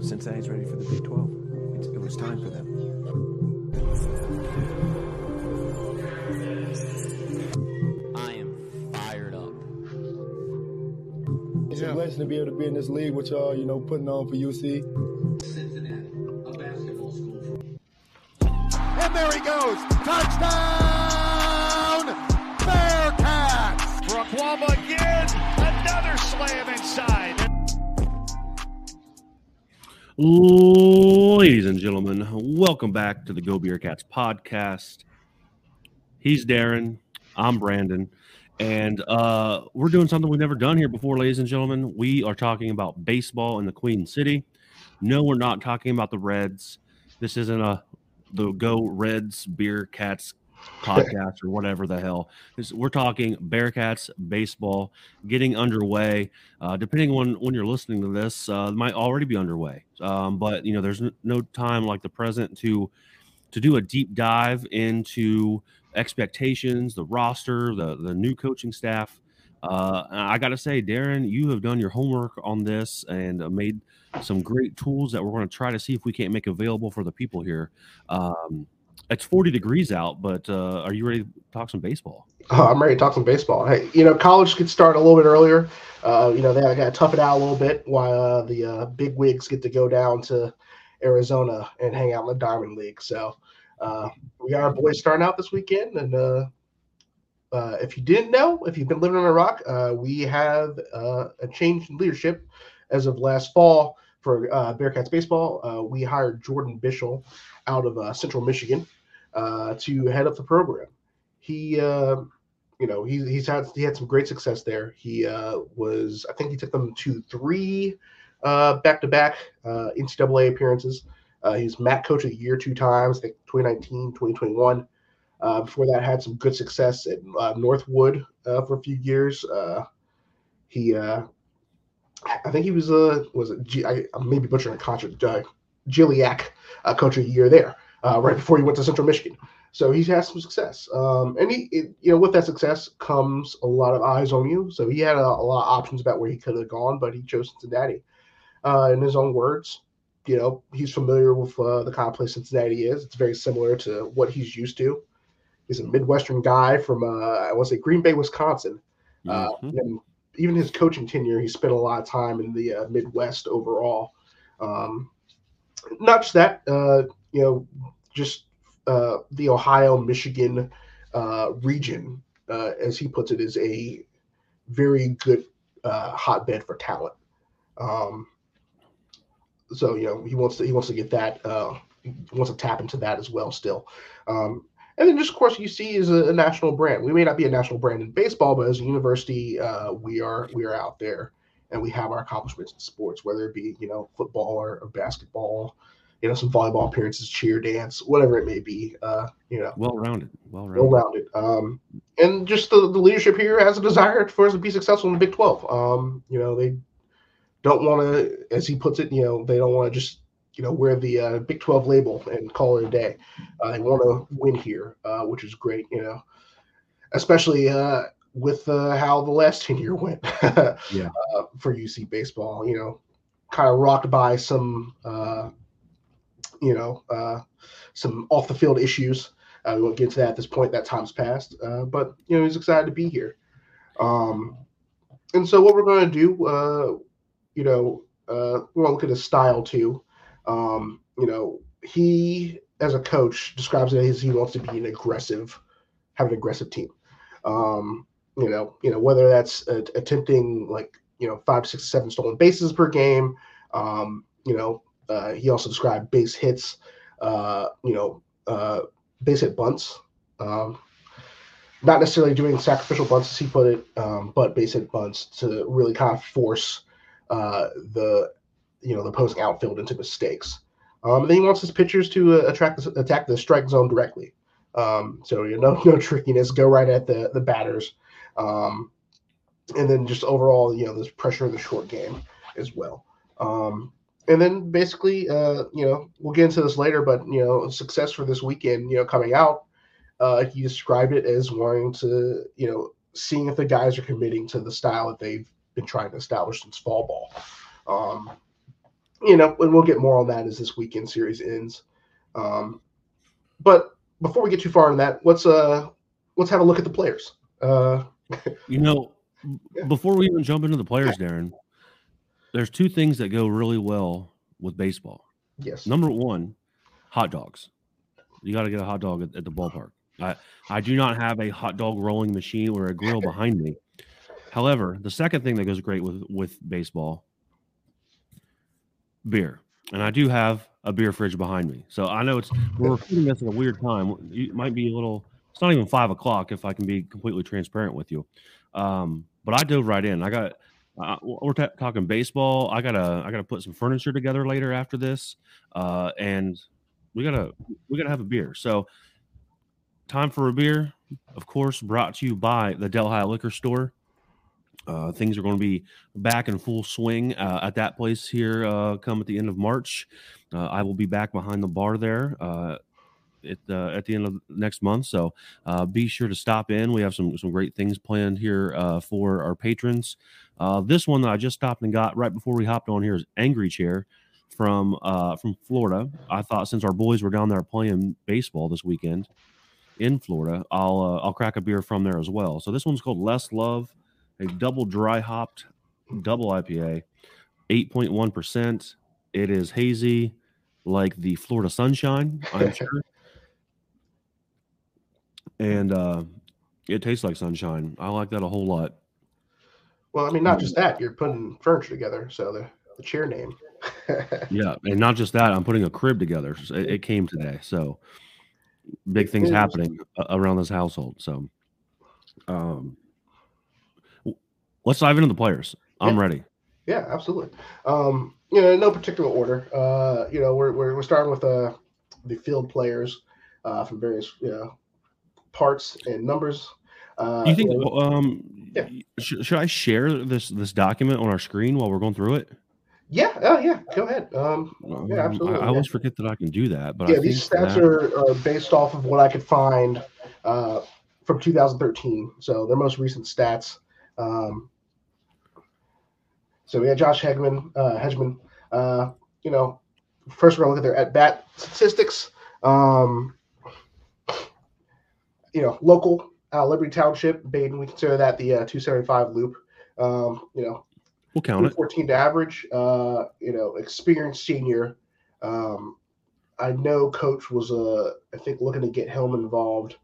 Cincinnati's ready for the Big 12. It's, it was time for them. I am fired up. It's Yeah. a blessing to be able to be in this league with y'all, you know, putting on for UC. Cincinnati, a basketball school for And there he goes. Touchdown! Bearcats! Brookwamba again. Another slam inside. Ladies and gentlemen, welcome back to the Go Beer Cats podcast. He's Darin. I'm Brandon. And uh, we're doing something we've never done here before, ladies and gentlemen. We are talking about baseball in the Queen City. No, we're not talking about the Reds. This isn't a the Go Reds Beer Cats podcast or whatever the hell. This, we're talking Bearcats baseball getting underway. Uh, depending on when you're listening to this, uh, might already be underway. Um, but you know, there's no time like the present to to do a deep dive into expectations, the roster, the the new coaching staff. Uh, I got to say, Darin, you have done your homework on this and uh, made some great tools that we're going to try to see if we can't make available for the people here. Um, it's 40 degrees out, but uh, are you ready to talk some baseball? Oh, I'm ready to talk some baseball. Hey, you know, college could start a little bit earlier. Uh, you know, they got to tough it out a little bit while uh, the uh, big wigs get to go down to Arizona and hang out in the Diamond League. So uh, we got our boys starting out this weekend. And uh, uh, if you didn't know, if you've been living on a rock, uh, we have uh, a change in leadership as of last fall for uh, Bearcats baseball. Uh, we hired Jordan Bischel out of uh, Central Michigan uh, to head up the program. He uh, you know he's he's had he had some great success there. He uh, was I think he took them to three back to back NCAA appearances. Uh, he's MAC coach of the year two times, I think 2019, 2021. Uh, before that, had some good success at uh, Northwood for a few years. He, I think he was uh, was it G, I, I may butchering a contract, GLIAC uh, coach of the year there, uh, right before he went to Central Michigan. So he's had some success, um, and he, it, you know, with that success comes a lot of eyes on you. So he had a, a lot of options about where he could have gone, but he chose Cincinnati. Uh, in his own words, you know, he's familiar with uh, the kind of place Cincinnati is. It's very similar to what he's used to. He's a Midwestern guy from, uh, I want to say, Green Bay, Wisconsin. Uh, Mhm. and even his coaching tenure, he spent a lot of time in the uh, Midwest overall. Um, not just that, uh, you know, just uh, the Ohio Michigan uh, region, uh, as he puts it, is a very good uh, hotbed for talent. Um, so you know he wants to he wants to get that uh, wants to tap into that as well still. Um, and then just of course UC is a, a national brand. We may not be a national brand in baseball, but as a university, uh, we are we are out there and we have our accomplishments in sports, whether it be you know football or, or basketball, you know some volleyball appearances, cheer dance, whatever it may be. Uh, you know, Well rounded. Well well rounded. rounded. Um, and just the, the leadership here has a desire for us to be successful in the Big 12. Um, you know, they don't want to, as he puts it, you know, they don't want to just, you know, wear the uh, Big 12 label and call it a day. Uh, they want to win here, uh, which is great, you know, especially uh, with uh, how the last 10 year went Yeah. uh, for UC baseball, you know, kind of rocked by some, uh, you know, uh, some off the field issues. Uh, we won't get into that at this point. That time's passed. Uh, but you know, he's excited to be here. Um, and so what we're going to do, uh, you know, uh, we want to look at his style too. Um, you know, he as a coach describes it as he wants to be an aggressive, have an aggressive team. Um, you know, you know whether that's attempting like you know five, six, seven stolen bases per game. Um, you know, uh, he also described base hits. Uh, you know, uh, base hit bunts. Um, not necessarily doing sacrificial bunts, as he put it, um, but base hit bunts to really kind of force uh, the you know the opposing outfield into mistakes. Um, and then he wants his pitchers to uh, attract the, attack the strike zone directly. Um, so you know no trickiness, go right at the the batters, um, and then just overall you know this pressure in the short game as well. Um, and then basically, uh, you know, we'll get into this later, but you know, success for this weekend, you know, coming out, uh, he described it as wanting to, you know, seeing if the guys are committing to the style that they've been trying to establish since fall ball. you know, and we'll get more on that as this weekend series ends. Um, but before we get too far in that, let's uh let's have a look at the players. Uh, You know, Yeah. before we even jump into the players, Darin, there's two things that go really well with baseball. yes, Number one, hot dogs. You got to get a hot dog at, at the ballpark. I, I do not have a hot dog rolling machine or a grill behind me. However, the second thing that goes great with with baseball, beer, and I do have a beer fridge behind me. So I know it's we're recording this at a weird time. It might be a little. It's not even five o'clock if I can be completely transparent with you. Um, but I dove right in. I got. Uh, we're ta- talking baseball. I gotta. I gotta put some furniture together later after this, uh, and we gotta. We gotta have a beer. So, time for a beer. Of course, brought to you by the Delhi Liquor Store. Uh, things are going to be back in full swing uh, at that place here uh, come at the end of March. Uh, I will be back behind the bar there uh, at, uh, at the end of next month. So uh, be sure to stop in. We have some, some great things planned here uh, for our patrons. Uh, this one that I just stopped and got right before we hopped on here is Angry Chair from uh, from Florida. I thought since our boys were down there playing baseball this weekend in Florida, I'll uh, I'll crack a beer from there as well. So this one's called Less Love, a double dry hopped double IPA, eight point one percent. It is hazy, like the Florida sunshine. I'm sure, and uh, it tastes like sunshine. I like that a whole lot. well, I mean, not just that, you're putting furniture together, so the the chair name. Yeah, and not just that, I'm putting a crib together. So It, it came today, so big things happening around this household. So, um, let's dive into the players. I'm Yeah. ready. Yeah, absolutely. Um, you know, in no particular order. Uh, you know, we're we're, we're starting with uh, the field players uh, from various you know, parts and numbers. Uh, you think? know, Um, Yeah. should, should I share this this document on our screen while we're going through it? yeah, oh yeah, go ahead. Um, Um, Yeah, absolutely, I, I yeah. always forget that I can do that, but yeah, I these think stats that- are, are based off of what I could find uh, from 2013. So their most recent stats. Um, so we had Josh Hegman, uh, Hedgeman. Uh, you know, first we're gonna look at their at bat statistics. Um, you know, local uh, Liberty Township, Badin. We consider that the uh, 275 loop. Um, you know, we'll count it. 14 to average. Uh, you know, experienced senior. Um, I know coach was uh, I think looking to get him involved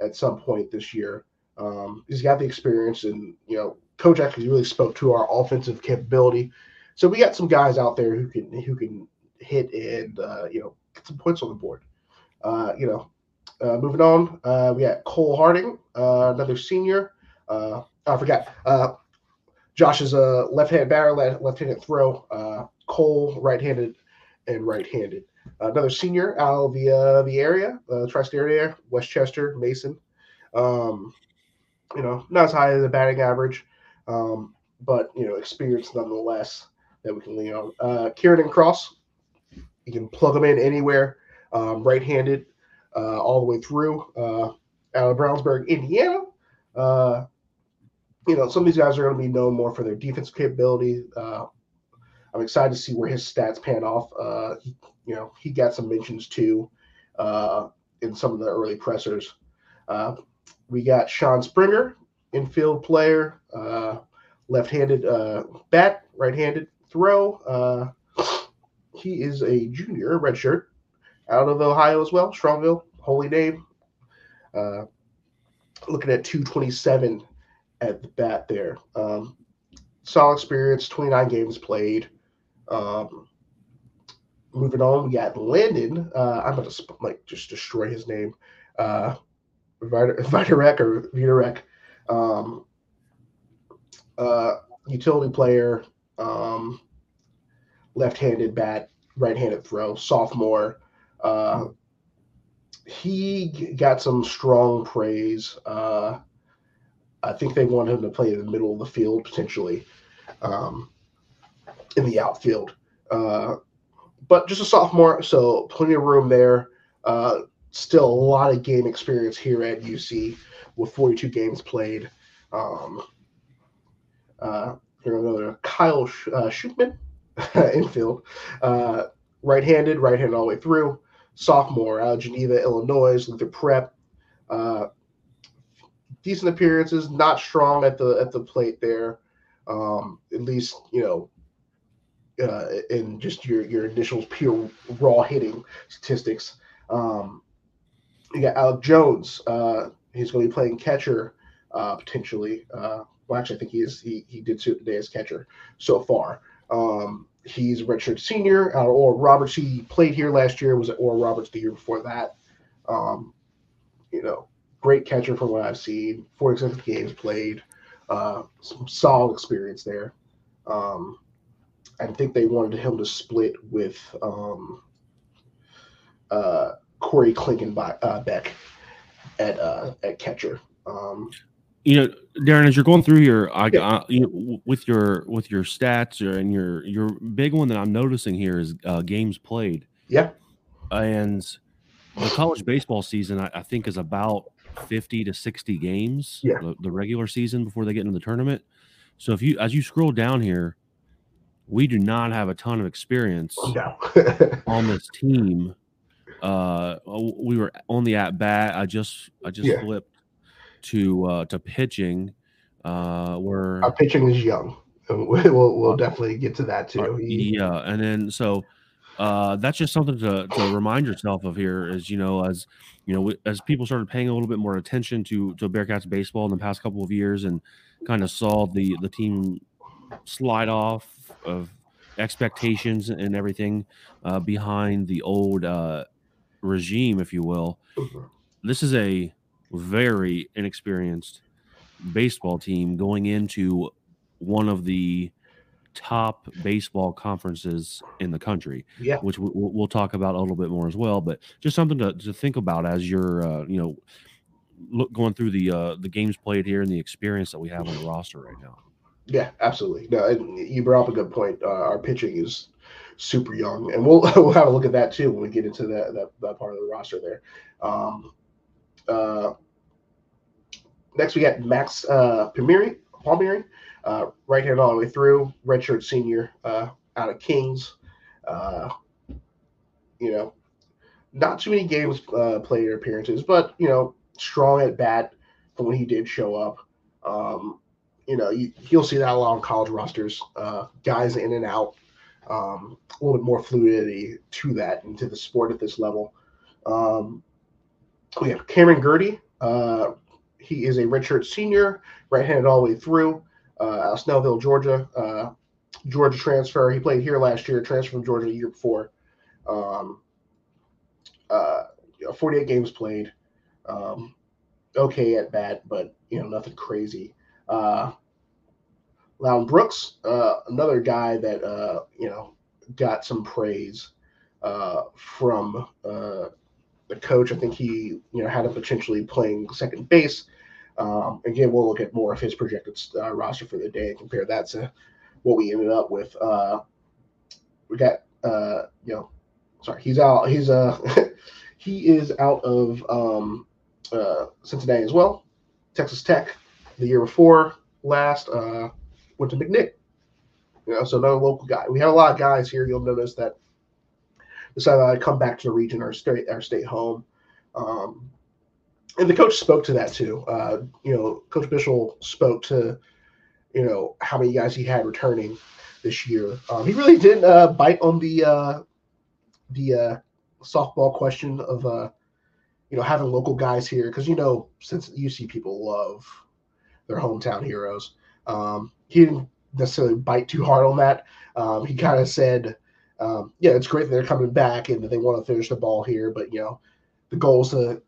at some point this year. Um, he's got the experience, and you know, coach actually really spoke to our offensive capability. So we got some guys out there who can who can hit and uh, you know get some points on the board. Uh, you know, uh, moving on, uh, we got Cole Harding, uh, another senior. Uh, I forgot. Uh, Josh is a left-handed batter, le- left-handed throw. Cole right-handed and right-handed. another senior out of the the area, uh, tri-state area, Westchester, Mason. Um, you know, not as high as the batting average, um, but you know, experience nonetheless that we can lean on. Uh, Kieran Cross, you can plug them in anywhere, um, right-handed, all the way through. Uh, out of Brownsburg, Indiana. Uh, you know, some of these guys are going to be known more for their defensive capability. Uh, I'm excited to see where his stats pan off. Uh, he, you know, he got some mentions too uh, in some of the early pressers. Uh, we got Sean Springer, infield player, uh, left-handed uh, bat, right-handed throw. Uh, he is a junior, redshirt, out of Ohio as well, Strongsville, Holy Name. Uh, looking at 227 at the bat there. Um, solid experience, 29 games played. Um, moving on, we got Landon. Uh, I'm going to like just destroy his name. Uh, or Vitarek. Um, uh, utility player, um, left-handed bat, right-handed throw, sophomore. Uh, he got some strong praise. Uh, I think they want him to play in the middle of the field potentially, um, in the outfield. Uh, but just a sophomore, so plenty of room there. Uh, still a lot of game experience here at UC with 42 games played. Um, uh, here another Kyle Sh- uh, Schutman, infield. Uh, right-handed, right-handed all the way through. Sophomore out of Geneva, Illinois, Luther Prep. Uh, decent appearances, not strong at the at the plate there. Um, at least you know, uh, in just your your initial pure raw hitting statistics. Um, you got Alec Jones. Uh, he's going to be playing catcher uh, potentially. Uh, well, actually, I think he is. He he did suit today as catcher so far. Um, he's a redshirt senior. Uh, or Roberts, he played here last year. Was at Oral Roberts the year before that. Um, you know, great catcher from what I've seen. Four consecutive games played. Uh, some solid experience there. Um, I think they wanted him to split with um, uh, Corey Klinkenbeck uh, at uh, at catcher. Um, You know, Darin, as you're going through here, I. I you know, with your with your stats or- and your your big one that I'm noticing here is uh, games played, yeah, and the college baseball season I, I think is about 50 to 60 games. Yeah. the, the regular season before they get into the tournament. So if you as you scroll down here, we do not have a ton of experience no, on this team. Uh, we were on the at bat. I just I just Yeah. flipped to uh, to pitching, uh, where our pitching is young. We- We'll we'll definitely get to that too. Yeah, and then so uh, that's just something to to remind yourself of here is you know as you know as people started paying a little bit more attention to to Bearcats baseball in the past couple of years and kind of saw the the team slide off of expectations and everything uh, behind the old uh, regime, if you will. This is a very inexperienced baseball team going into one of the top baseball conferences in the country, Yeah. which we- we'll, we'll talk about a little bit more as well. But just something to, to think about as you're, uh, you know, look going through the uh, the games played here and the experience that we have on the roster right now. Yeah, absolutely. No, you brought up a good point. Uh, our pitching is super young, and we'll we'll have a look at that too when we get into that that, that part of the roster there. Um, uh, next, we got Max uh, Palmieri, Palmieri, uh, right hand all the way through, redshirt senior uh, out of Kings. Uh, you know, not too many games uh, played or appearances, but you know, strong at bat from when he did show up. Um, you know, you, you'll see that a lot on college rosters. Uh, guys in and out, um, a little bit more fluidity to that and to the sport at this level. Um, we have Cameron Gertie. Uh, he is a redshirt senior, right-handed all the way through. Uh, Snellville, Georgia. Uh, Georgia transfer. He played here last year. Transfer from Georgia the year before. Um, uh, you know, 48 games played. Um, okay at bat, but you know nothing crazy. Uh, Brooks, uh, another guy that uh, you know got some praise uh, from uh, the coach. I think he you know had him potentially playing second base. Um, again, we'll look at more of his projected uh, roster for the day and compare that to what we ended up with. Uh, we got uh, you know, sorry, he's out. He's uh he is out of um, uh, Cincinnati as well. Texas Tech the year before last uh, went to McNick. You know, so another local guy. We had a lot of guys here. You'll notice that decided to come back to the region, our state, our state home. Um, and the coach spoke to that too. Uh, you know, Coach Bishop spoke to, you know, how many guys he had returning this year. Um, he really didn't uh, bite on the uh, the uh, softball question of uh, you know having local guys here because you know since UC people love their hometown heroes. Um, he didn't necessarily bite too hard on that. Um, he kind of said, um, "Yeah, it's great that they're coming back and that they want to finish the ball here, but you know, the goal is to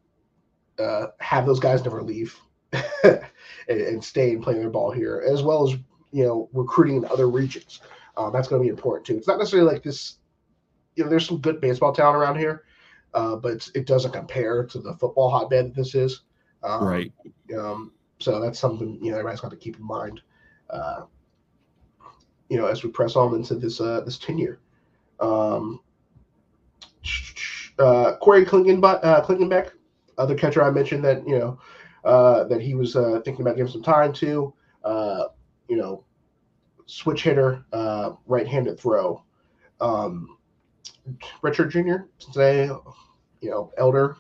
uh, have those guys never leave and, and stay and play their ball here, as well as you know recruiting in other regions. Um, that's going to be important too. It's not necessarily like this. You know, there's some good baseball talent around here, uh, but it's, it doesn't compare to the football hotbed that this is. Um, right. um, so that's something you know everybody's got to keep in mind. Uh, you know, as we press on into this uh, this tenure. Um, uh, Corey Klinkenbeck, uh, other catcher I mentioned that you know uh, that he was uh, thinking about giving some time to. Uh, you know, switch hitter, uh, right-handed throw. Um, Richard Jr. today, you know, Elder,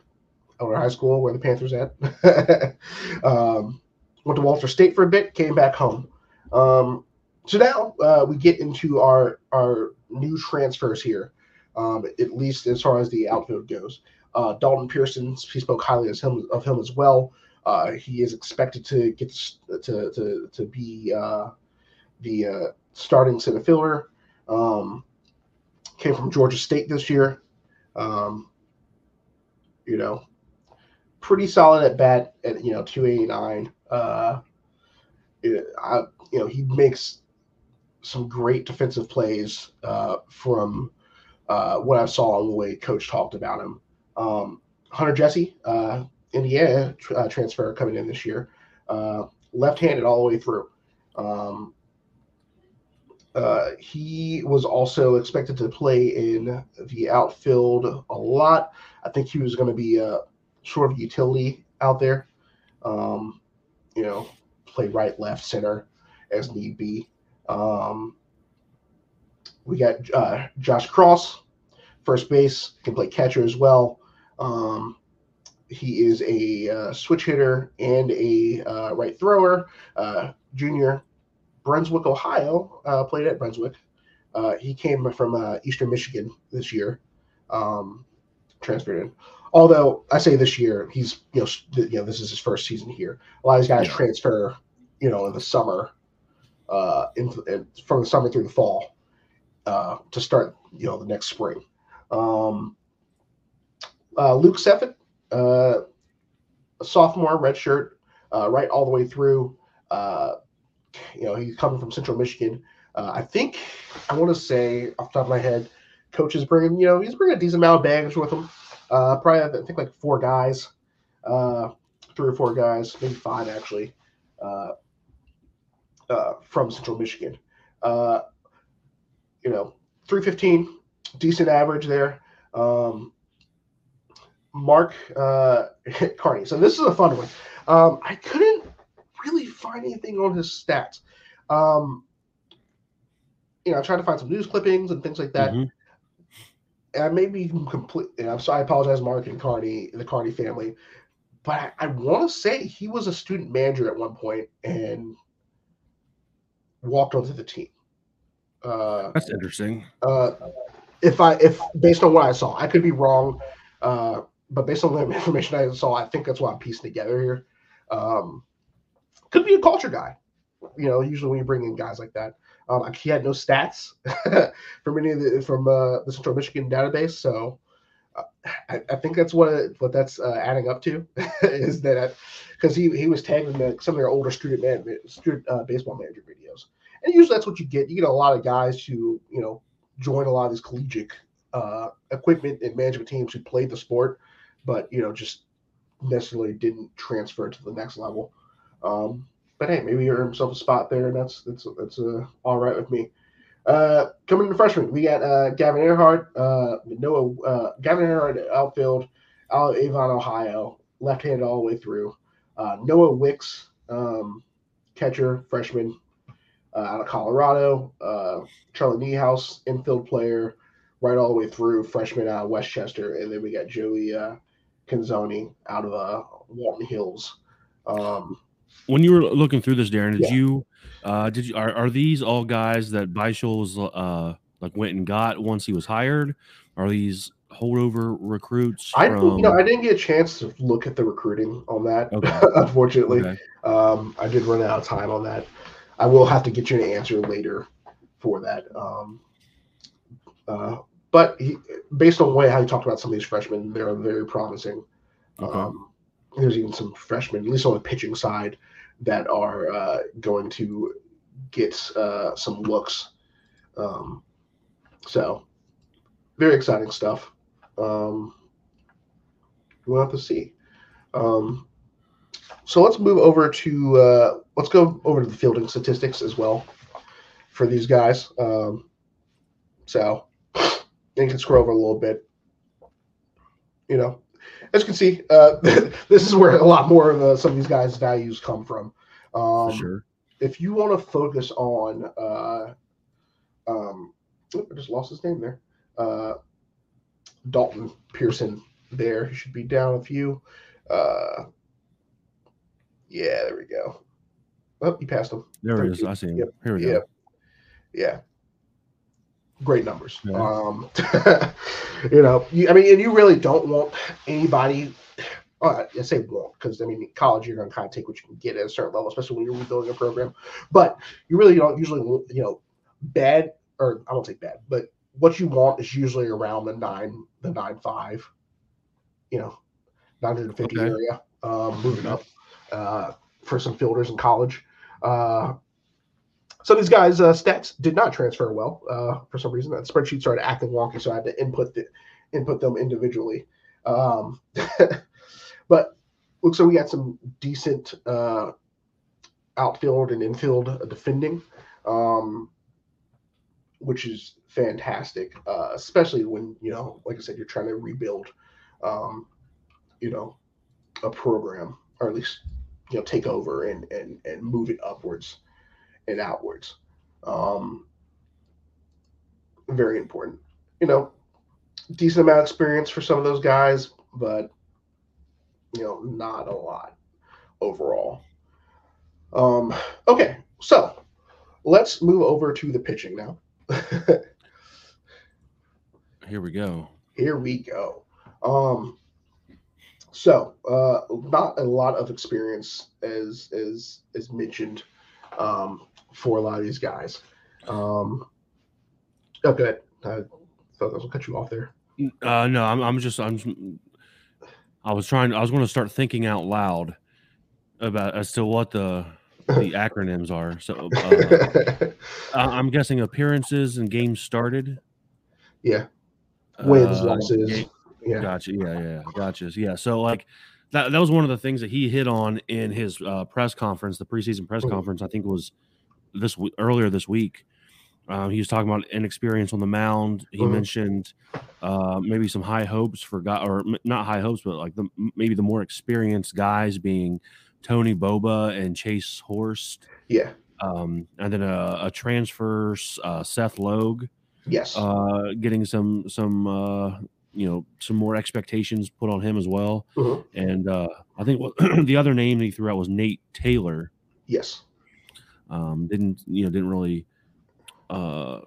Elder High School, where the Panthers at. um, went to Walter State for a bit, came back home. Um, so now uh, we get into our our new transfers here, um, at least as far as the outfield goes. Uh, Dalton Pearson, he spoke highly as him, of him as well. Uh, he is expected to get to to to be uh, the uh, starting center fielder. Um, came from Georgia State this year. Um, you know, pretty solid at bat at you know 289. Uh, I, you know, he makes some great defensive plays uh, from uh, what I saw on the way Coach talked about him. Um, Hunter Jesse, uh, Indiana tr- uh, transfer coming in this year, uh, left-handed all the way through. Um, uh, he was also expected to play in the outfield a lot. I think he was going to be a sort of utility out there. Um, you know, play right, left, center as need be. Um, we got uh, Josh Cross, first base, can play catcher as well. Um, he is a uh, switch hitter and a uh, right thrower. Uh, junior, Brunswick, Ohio, uh, played at Brunswick. Uh, he came from uh, Eastern Michigan this year, um, transferred in. Although I say this year, he's you know you know this is his first season here. A lot of these guys Yeah. transfer, you know, in the summer, uh, in, from the summer through the fall, uh, to start you know the next spring. Um, uh, Luke Seffett, uh, a sophomore, redshirt, uh, right all the way through. Uh, you know, he's coming from Central Michigan. Uh, I think I want to say off the top of my head, coach is bringing you know he's bringing a decent amount of baggage with him. Uh, probably I think like four guys, uh, three or four guys, maybe five actually, uh, uh, from Central Michigan. Uh, you know, three fifteen, decent average there. Um, Mark uh, Carney. So this is a fun one. Um, I couldn't really find anything on his stats. Um, you know, I tried to find some news clippings and things like that. Mhm. And I may be complete. And I'm sorry, I apologize, Mark and Carney, the Carney family. But I, I want to say he was a student manager at one point and walked onto the team. Uh, That's interesting. uh, if I if based on what I saw, I could be wrong, uh, but based on the information I saw, I think that's what I'm piecing together here. Um, could be a culture guy. You know, usually when you bring in guys like that, um, he had no stats from any of the from uh, the Central Michigan database, so uh, I, I think that's what what that's uh, adding up to is that because he he was tagging the, some of their older student man student uh, baseball manager videos, and usually that's what you get. You get a lot of guys who you know join a lot of these collegiate uh, equipment and management teams who played the sport, but you know just necessarily didn't transfer to the next level. Um, but hey, maybe he earned himself a spot there, and that's that's that's uh, all right with me. Uh, coming to freshman, we got uh, Gavin Earhart, uh, Noah uh, Gavin Earhart outfield, out Avon, Ohio, left-handed all the way through. Uh, Noah Wicks, um, catcher, freshman, uh, out of Colorado. Uh, Charlie Niehaus, infield player, right all the way through, freshman out of Westchester, and then we got Joey uh, Canzoni out of uh, Walnut Hills. Um, When you were looking through this, Darin, did Yeah. you uh did you are, are these all guys that Bischels uh like went and got once he was hired? Are these holdover recruits I from you know I didn't get a chance to look at the recruiting on that, Okay. unfortunately. Okay. Um, I did run out of time on that. I will have to get you an answer later for that. Um, uh, but he, based on the way how you talked about some of these freshmen, they're very promising. Okay. Um, there's even some freshmen, at least on the pitching side, that are uh, going to get uh, some looks. Um, so, very exciting stuff. Um, we'll have to see. Um, so let's move over to uh, let's go over to the fielding statistics as well for these guys. Um, so you can scroll over a little bit. You know, as you can see, uh, this is where a lot more of uh, some of these guys' values come from. Um, sure. if you want to focus on, uh, um, I just lost his name there. Dalton Pearson there. He should be down a few. Uh, yeah, there we go. Oh, he passed him. There it Thank is. I see him. Yep. Here we Yeah. go. Yeah. Great numbers. Yeah. Um, you know, you, I mean, and you really don't want anybody. Uh, I say won't because I mean, in college you're going to kind of take what you can get at a certain level, especially when you're rebuilding a program. But you really don't usually, you know, bad or I won't say bad, but what you want is usually around the nine, the nine five, you know, 950 Okay. area, um, moving up uh, for some fielders in college. Uh, some of these guys' uh, stats did not transfer well uh, for some reason. That spreadsheet started acting wonky, so I had to input the input them individually. Um, but looks like we got some decent uh, outfield and infield defending, um, which is fantastic, uh, especially when you know, like I said, you're trying to rebuild, um, you know, a program or at least you know take over and and and move it upwards and outwards. Um, very important. You know, decent amount of experience for some of those guys, but you know, not a lot overall. Um, okay, so let's move over to the pitching now. Here we go. Here we go. Um, so uh, not a lot of experience as as as mentioned um, for a lot of these guys. Um, oh, good. I thought that was cut you off there. Uh, no, I'm, I'm just, I'm, just- I was trying, I was going to start thinking out loud about as to what the the acronyms are. So uh, I'm guessing appearances and games started. yeah, wins, Uh, losses. ga- Yeah, Gotcha. Yeah, yeah, gotcha. Yeah. So like that that was one of the things that he hit on in his uh, press conference, the preseason press Mhm. conference. I think was this w- earlier this week. Um, he was talking about inexperience on the mound. He Mhm. mentioned uh, maybe some high hopes for guy, or m- not high hopes, but like the maybe the more experienced guys being Tony Boba and Chase Horst, yeah, um, and then a, a transfer uh, Seth Logue yes, uh, getting some some uh, you know some more expectations put on him as well. Mhm. And uh, I think what, the other name he threw out was Nate Taylor. yes, Um, didn't you know didn't really uh,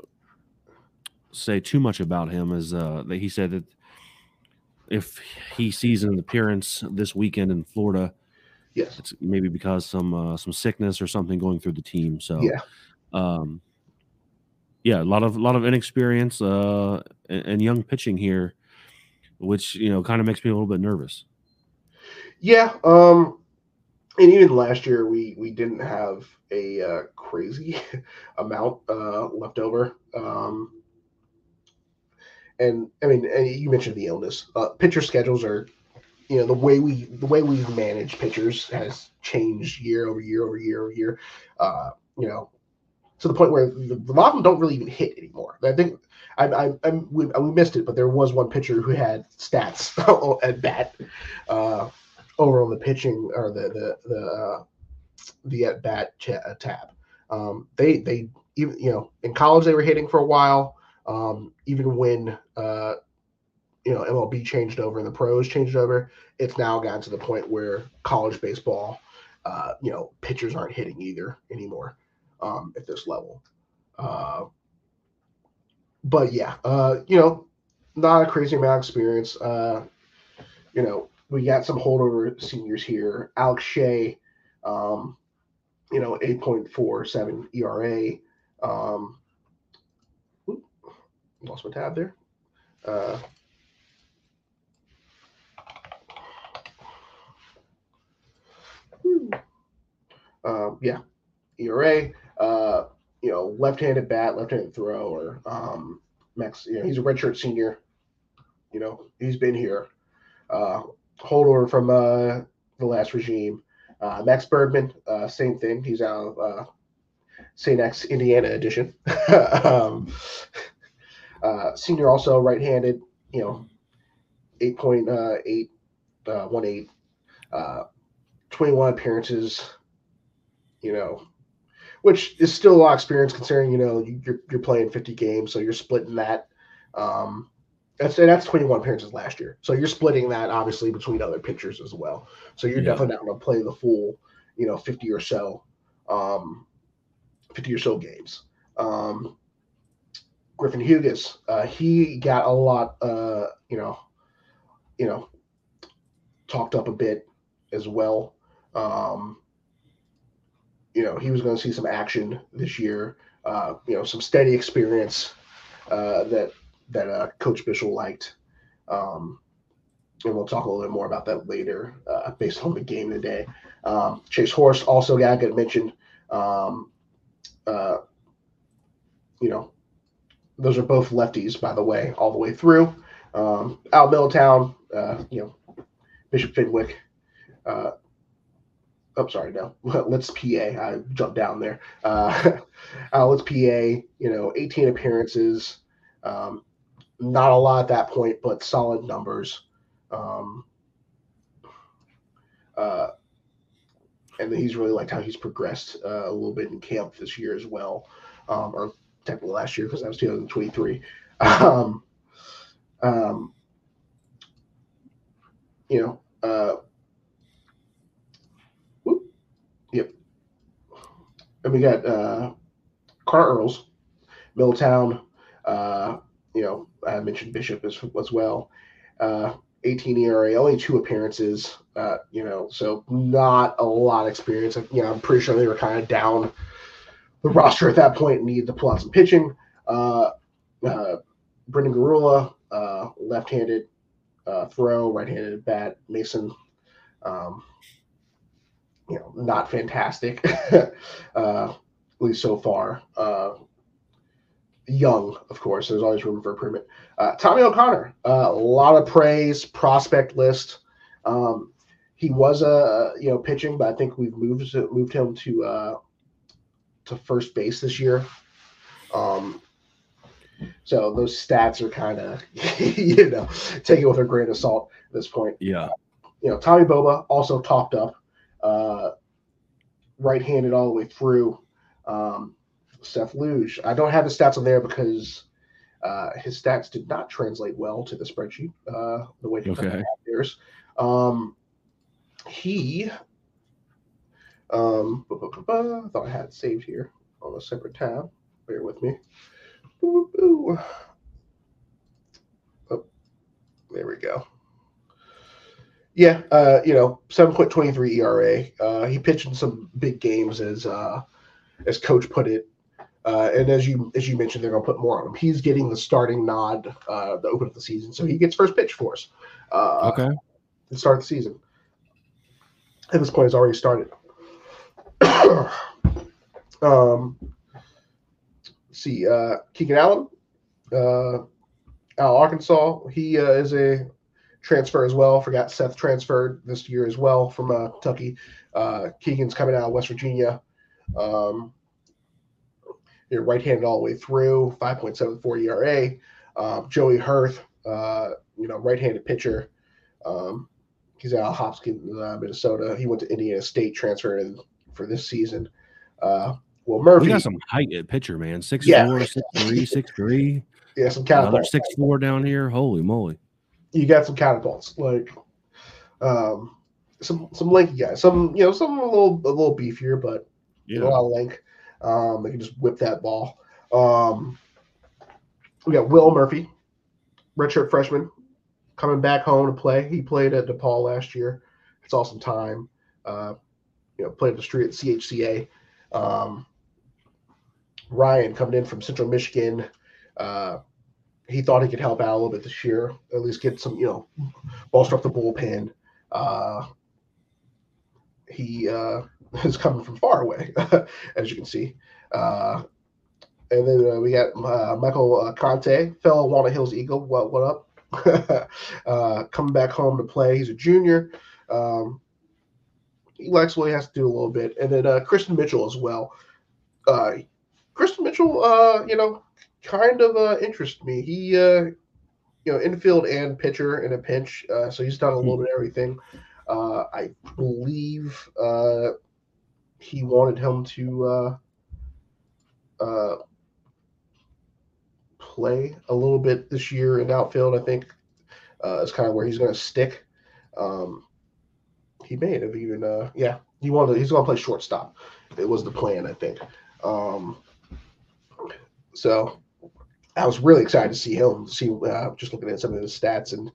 say too much about him as uh, that he said that if he sees an appearance this weekend in Florida, yes, it's maybe because some uh, some sickness or something going through the team. So Yeah. um, yeah, a lot of a lot of inexperience uh, and, and young pitching here, which you know kind of makes me a little bit nervous. yeah. Um, and even last year, we we didn't have a uh, crazy amount uh, left over. Um, and I mean, and you mentioned the illness. Uh, pitcher schedules are, you know, the way we the way we manage pitchers has changed year over year over year over year. Uh, you know, to the point where the, the them don't really even hit anymore. I think I, I, I we, we missed it, but there was one pitcher who had stats at bat uh, over on the pitching or the the the uh, the at bat uh, tab. Um, they they even you know in college they were hitting for a while. Um, even when uh, you know MLB changed over and the pros changed over, it's now gotten to the point where college baseball, uh, you know, pitchers aren't hitting either anymore um, at this level. Uh, but yeah, uh, you know, not a crazy amount of experience. Uh, you know, we got some holdover seniors here. Alex Shea, um, you know, 8.47 ERA. Um, lost my tab there. Uh, um, yeah, ERA. Uh, you know, left-handed bat, left-handed thrower. Um, Max, you know, he's a redshirt senior. You know, he's been here. Uh, holdover from uh, the last regime. Uh, Max Bergman, uh, same thing. He's out of uh, St. X, Indiana edition. um, uh, senior also right-handed. You know, 8.8, uh, 1.8, uh, 21 appearances. You know, which is still a lot of experience considering you know you- you're you're playing 50 games, so you're splitting that. Um, that's and that's 21 appearances last year, so you're splitting that obviously between other pitchers as well. So you're Yeah. definitely not going to play the full, you know, 50 or so, um, 50 or so games. Um, Griffin Hughes, uh, he got a lot, uh, you know, you know, talked up a bit as well. Um, you know, he was going to see some action this year. Uh, you know, some steady experience uh, that that uh, Coach Bishop liked. Um, and we'll talk a little bit more about that later, uh, based on the game today. Um, Chase Horst also got get mentioned. Um, uh, you know, those are both lefties, by the way, all the way through. Um, Al Middletown, uh, you know, Bishop Fenwick. I'm sorry, no, let's PA. I jumped down there. Uh, uh, let's PA, you know, 18 appearances. Um, not a lot at that point, but solid numbers. Um, uh, and he's really liked how he's progressed uh, a little bit in camp this year as well, um, or technically last year because that was 2023. Um, um, you know, uh, whoop, yep. And we got uh, Carter Earls, Middletown. Uh, you know, I mentioned Bishop as, as well. Uh, 18 ERA, only two appearances. Uh, you know, so not a lot of experience. You know, I'm pretty sure they were kind of down the roster at that point, needed to pull out some pitching. Uh, uh, Brendan Garula, uh, left-handed uh, throw, right-handed bat. Mason, um, you know, not fantastic, uh, at least so far. Uh, young, of course. There's always room for improvement. Uh, Tommy O'Connor, uh, a lot of praise, prospect list. Um, he was a uh, you know pitching, but I think we've moved moved him to uh, to first base this year. Um, so those stats are kind of you know take it with a grain of salt at this point. Yeah. You know, Tommy Boba also topped up, uh, right-handed all the way through. Um, Seth Luge. I don't have the stats on there because uh, his stats did not translate well to the spreadsheet uh, the way he Okay. theirs. Um, he, um, bu- I thought I had it saved here on a separate tab. Bear with me. Boo, boo. Oh, there we go. Yeah, uh, you know, seven point twenty three ERA. Uh, he pitched in some big games, as uh, as coach put it. Uh, and as you as you mentioned, they're going to put more on him. He's getting the starting nod uh, to open up the season, so he gets first pitch for us. Uh, Okay. to start the season. At this point, it's already started. um, let's see, uh, Keegan Allen, uh, out of Arkansas. He uh, is a transfer as well. Forgot Seth transferred this year as well from uh, Kentucky. Uh, Keegan's coming out of West Virginia. Um, you're right-handed all the way through, 5.74 ERA. Um, Joey Hurth, uh, you know, right-handed pitcher. Um, he's out of Hopkins, uh, Minnesota. He went to Indiana State, transferred in for this season. Uh, Will Murphy, We got some height at pitcher, man. Six Yeah. four, six three, six three. yeah, some Another counterballs. six four down here. Holy moly. You got some catapults, like um, some some lanky guys. Some you know some a little a little beefier, but a Yeah. lot of length. Um, they can just whip that ball. Um, we got Will Murphy, redshirt freshman, coming back home to play. He played at DePaul last year. It's awesome time. Uh, you know, played the street at CHCA. Um, Ryan coming in from Central Michigan. Uh, he thought he could help out a little bit this year, at least get some, you know, bolster up the bullpen. Uh, he uh, is coming from far away, as you can see. Uh, and then uh, we got uh, Michael uh, Conte, fellow Walnut Hills Eagle. What what up? uh, coming back home to play. He's a junior. Um, he likes what he has to do a little bit. And then uh, Kristen Mitchell as well. Uh, Kristen Mitchell, uh, you know, kind of uh, interests me. He, uh, you know, infield and pitcher in a pinch, uh, so he's done a little bit of everything. Uh, I believe uh, he wanted him to uh, uh, play a little bit this year in outfield. I think uh, is kind of where he's going to stick. Um, he may have even, uh, yeah, he wanted. He's going to play shortstop. It was the plan, I think. Um, so I was really excited to see him. See, uh, just looking at some of his stats and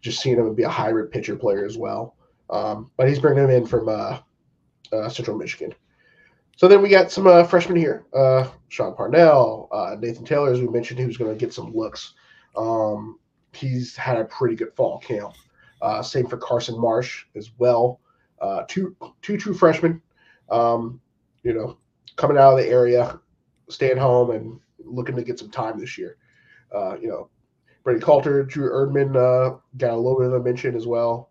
just seeing him be a hybrid pitcher player as well. Um, but he's bringing him in from uh, uh, Central Michigan. So then we got some uh, freshmen here. Uh, Sean Parnell, uh, Nathan Taylor, as we mentioned, he was going to get some looks. Um, he's had a pretty good fall camp. Same for Carson Marsh as well. Two two true freshmen, um, you know, coming out of the area, staying home and looking to get some time this year. Uh, you know, Brady Coulter, Drew Erdman uh, got a little bit of a mention as well,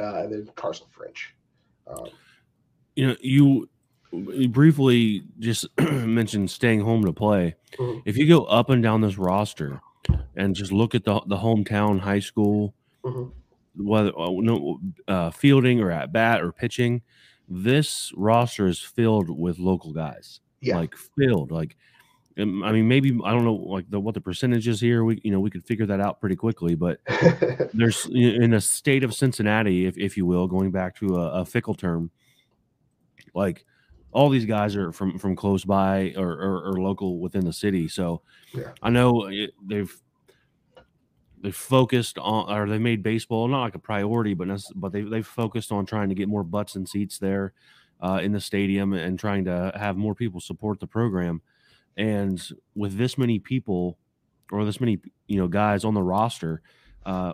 uh, and then Carson French. Um, You know, you briefly just mentioned staying home to play. Mhm. If you go up and down this roster and just look at the the hometown high school, Mhm. whether uh, no uh, fielding or at bat or pitching, this roster is filled with local guys. Yeah. like filled. Like, I mean, maybe I don't know like the what the percentage is here. We you know we could figure that out pretty quickly, but there's in the state of Cincinnati, if, if you will, going back to a, a fickle term, like all these guys are from from close by or, or, or local within the city. So Yeah. I know it, they've they focused on or they made baseball not like a priority, but but they they've focused on trying to get more butts and seats there uh, in the stadium and trying to have more people support the program. And with this many people or this many you know guys on the roster uh,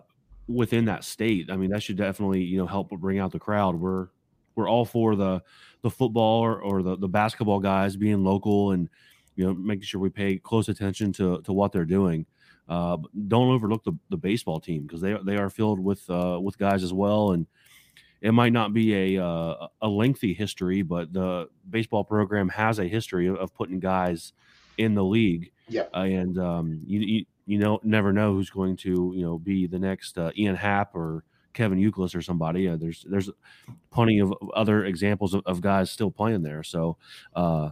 within that state, I mean that should definitely you know help bring out the crowd. We're we're all for the the football or, or the, the basketball guys being local and you know making sure we pay close attention to to what they're doing. Uh, don't overlook the, the baseball team because they they are filled with uh, with guys as well, and it might not be a uh, a lengthy history, but the baseball program has a history of, of putting guys in the league. Yeah, Uh, and um, you, you you know never know who's going to you know be the next uh, Ian Happ or Kevin Youkilis or somebody. Uh, there's there's plenty of other examples of, of guys still playing there. So uh,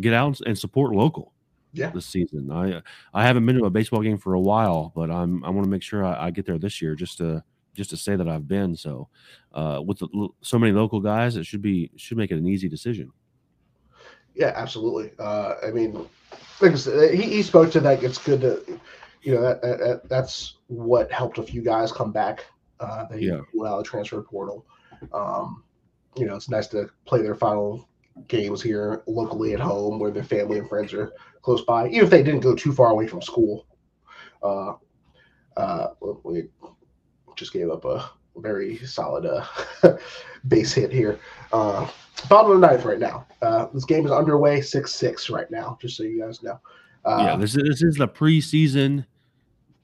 get out and support local Yeah. this season. I I haven't been to a baseball game for a while, but I'm I want to make sure I, I get there this year just to just to say that I've been. So uh, with the, so many local guys, it should be should make it an easy decision. Yeah, absolutely. Uh, I mean, like I said, he, he spoke to that. It's good to, you know, that, that, that that's what helped a few guys come back. Uh, they Yeah. went out of the transfer portal. Um, you know, it's nice to play their final games here locally at home where their family and friends are close by, even if they didn't go too far away from school. Uh, uh, we just gave up a very solid uh, base hit here. Uh, bottom of the ninth right now. Uh, this game is underway, six six right now. Just so you guys know. Uh, yeah, this is this is the preseason,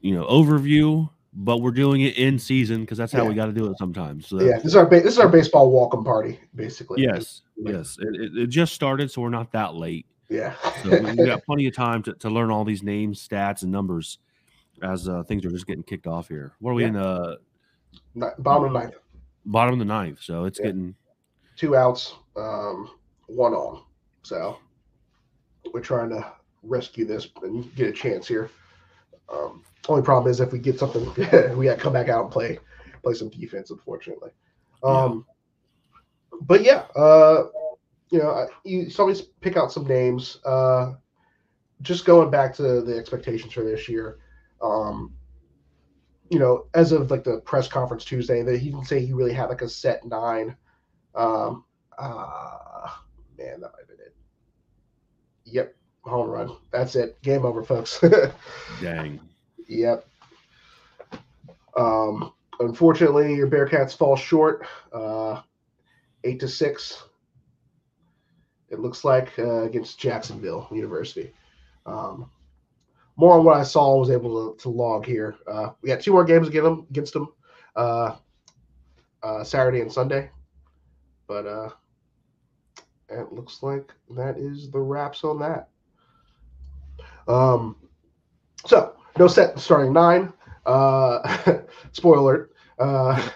you know, overview, but we're doing it in season because that's how we got to do it sometimes. So yeah. This is our ba- this is our baseball welcome party, basically. yes, yes, it, it, just started, so we're not that late. Yeah. So we we got plenty of time to, to learn all these names, stats, and numbers as uh, things are just getting kicked off here. What are we Yeah. in the Ni- bottom of the ninth. bottom of the ninth? So it's Yeah. getting Two outs, um, one on. So we're trying to rescue this and get a chance here. Um, only problem is if we get something, we got to come back out and play play some defense. Unfortunately. Um, but yeah, uh, you know, I- you somebody's pick out some names. Uh, just going back to the expectations for this year, um, you know, as of like the press conference Tuesday, that he didn't say he really had like a set nine. Um, uh, man, that might have been it. Yep, home run. That's it. Game over, folks. dang. Yep. Um, unfortunately, your Bearcats fall short, uh, eight to six. It looks like uh, against Jacksonville University. Um, more on what I saw was able to, to log here. Uh, we got two more games against them, against them uh, uh, Saturday and Sunday, but uh, it looks like that is the wraps on that. Um, so no set starting nine. Uh, spoiler alert. Uh,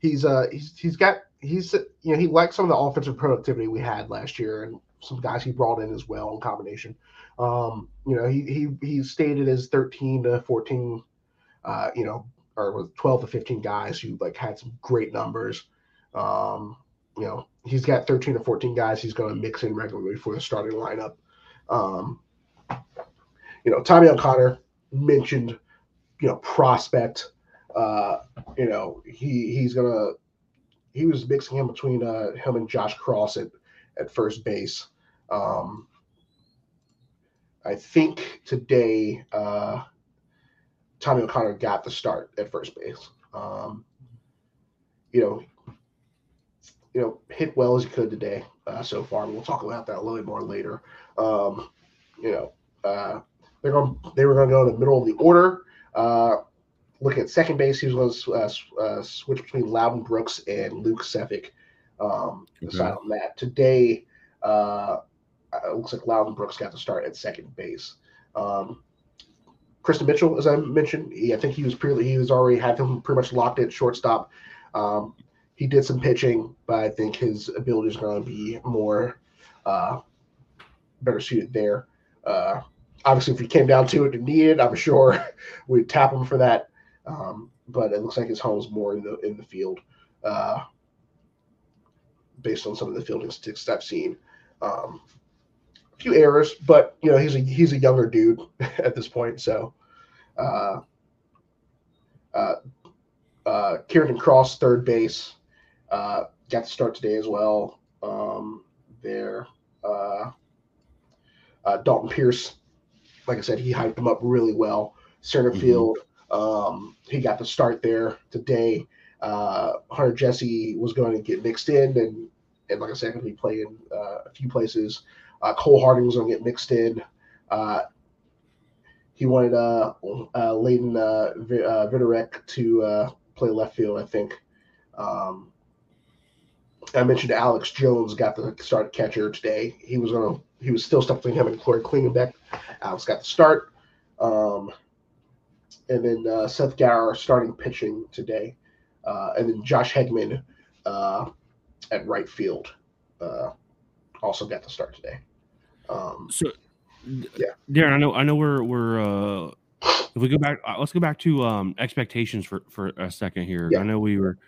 he's uh he's he's got he's you know he likes some of the offensive productivity we had last year and some guys he brought in as well in combination. Um, you know, he he he stated as 13 to 14, uh, you know, or was 12 to 15 guys who like had some great numbers. Um, you know, he's got 13 to 14 guys he's going to mix in regularly for the starting lineup. Um, you know, Tommy O'Connor mentioned, you know, prospect. Uh, you know, he he's gonna he was mixing him between uh, him and Josh Cross at at first base. Um, I think today uh, Tommy O'Connor got the start at first base. Um, you know, you know, hit well as he could today uh, so far. We'll talk about that a little bit more later. Um, you know, uh, they're going. They were going to go in the middle of the order. Uh, looking at second base, he was going to uh, uh, switch between Loudon Brooks and Luke Sefik. Um, decide on that today. Uh, it looks like Loudon Brooks got to start at second base. Um, Kristen Mitchell, as I mentioned, he, I think he was pretty, he was already had him pretty much locked at shortstop. Um, he did some pitching, but I think his ability is going to be more uh, better suited there. Uh, obviously, if he came down to it and needed, I'm sure we'd tap him for that. Um, but it looks like his home's more in the in the field, uh, based on some of the fielding sticks I've seen. Um, few errors, but you know he's a he's a younger dude at this point, so. Uh, uh, uh, Kieran Cross, third base, uh, got to start today as well. Um, there, uh, uh, Dalton Pierce, like I said, he hyped him up really well. Center Mhm. field, um, he got the start there today. Uh, Hunter Jesse was going to get mixed in, and and like I said, going to be playing uh, a few places. Uh, Cole Harding was going to get mixed in. Uh, he wanted uh, uh, Layden uh, Vi- uh, to uh, play left field, I think. Um, I mentioned Alex Jones got the start catcher today. He was gonna he was still between him and Corey Klingenbeck. Alex got the start. Um, and then uh, Seth Gower starting pitching today. Uh, and then Josh Hegman uh, at right field uh, also got the start today. Um, So, Yeah. Darin, I know, I know, we're we're. uh If we go back, uh, let's go back to um expectations for for a second here. Yeah. I know we were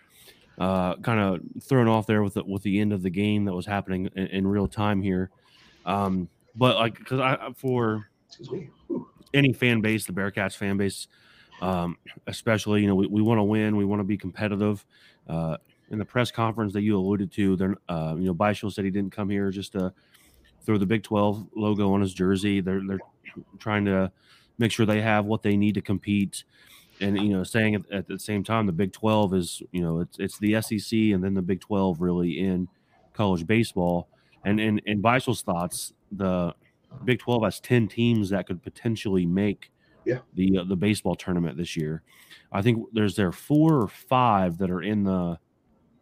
uh kind of thrown off there with the, with the end of the game that was happening in, in real time here, um, but like because I for excuse me. Ooh. any fan base, the Bearcats fan base, um, especially, you know, we, we want to win, we want to be competitive. Uh, in the press conference that you alluded to, they're, uh, you know, Bischel said he didn't come here just to throw the Big 12 logo on his jersey. They're, they're trying to make sure they have what they need to compete. And, you know, saying at, at the same time, the Big 12 is, you know, it's, it's the SEC and then the Big 12 really in college baseball. And in, in Bischel's thoughts, the Big 12 has 10 teams that could potentially make Yeah. the uh, the baseball tournament this year. I think there's there four or five that are in the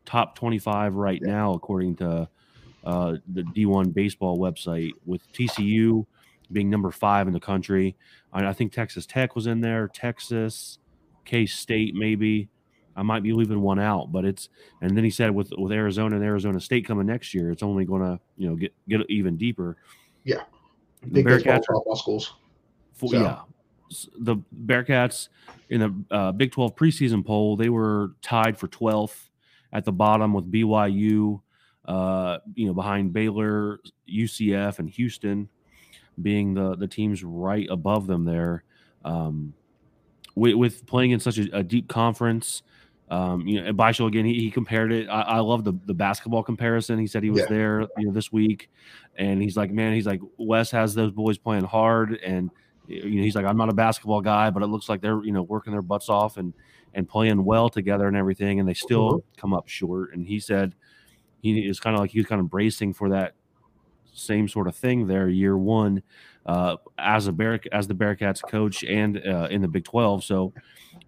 top 25 right Yeah. now, according to uh, the D1 baseball website, with TCU being number five in the country. I, I think Texas Tech was in there, Texas, K State, maybe. I might be leaving one out, but it's and then he said with with Arizona and Arizona State coming next year, it's only going to you know get get even deeper. Yeah. the Big baseball Bearcats are schools. for, So- yeah. The Bearcats in the uh, Big 12 preseason poll, they were tied for 12th at the bottom with BYU, uh, you know, behind Baylor, UCF, and Houston being the the teams right above them there. Um, with, with playing in such a, a deep conference, um, you know, and Bischel again, he, he compared it. I, I love the the basketball comparison. He said he was Yeah. there, you know, this week, and he's like, man, he's like, Wes has those boys playing hard, and you know, he's like, I'm not a basketball guy, but it looks like they're you know working their butts off and and playing well together and everything, and they still come up short. And he said he is kind of like he was kind of bracing for that same sort of thing there year one uh, as a bear as the Bearcats coach and uh, in the Big Twelve. So,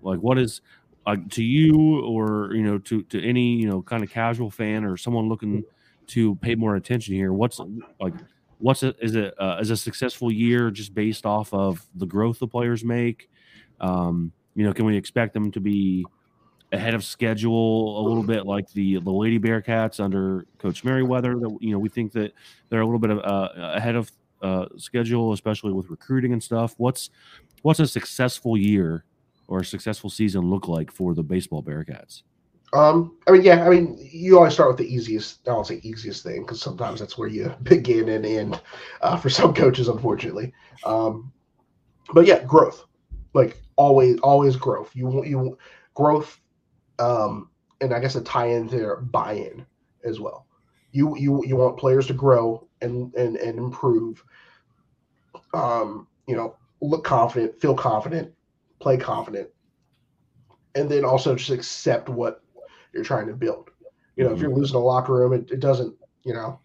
like, what is uh, to you or you know to to any you know kind of casual fan or someone looking to pay more attention here? What's like what's it is it uh, is a successful year just based off of the growth the players make? Um, you know, can we expect them to be ahead of schedule a little bit like the the Lady Bearcats under Coach Merriweather? That you know we think that they're a little bit of, uh, ahead of uh, schedule, especially with recruiting and stuff. What's what's a successful year or a successful season look like for the baseball Bearcats? Um, I mean, yeah, I mean, you always start with the easiest. I don't say easiest thing because sometimes that's where you begin and end. Uh, for some coaches, unfortunately. Um, but yeah, growth, like always, always growth. You want you growth, um, and I guess a tie in their buy-in as well. You you you want players to grow and and and improve. Um, you know, look confident, feel confident, play confident, and then also just accept what you're trying to build. You know, if you're losing a locker room, it, it doesn't, you know,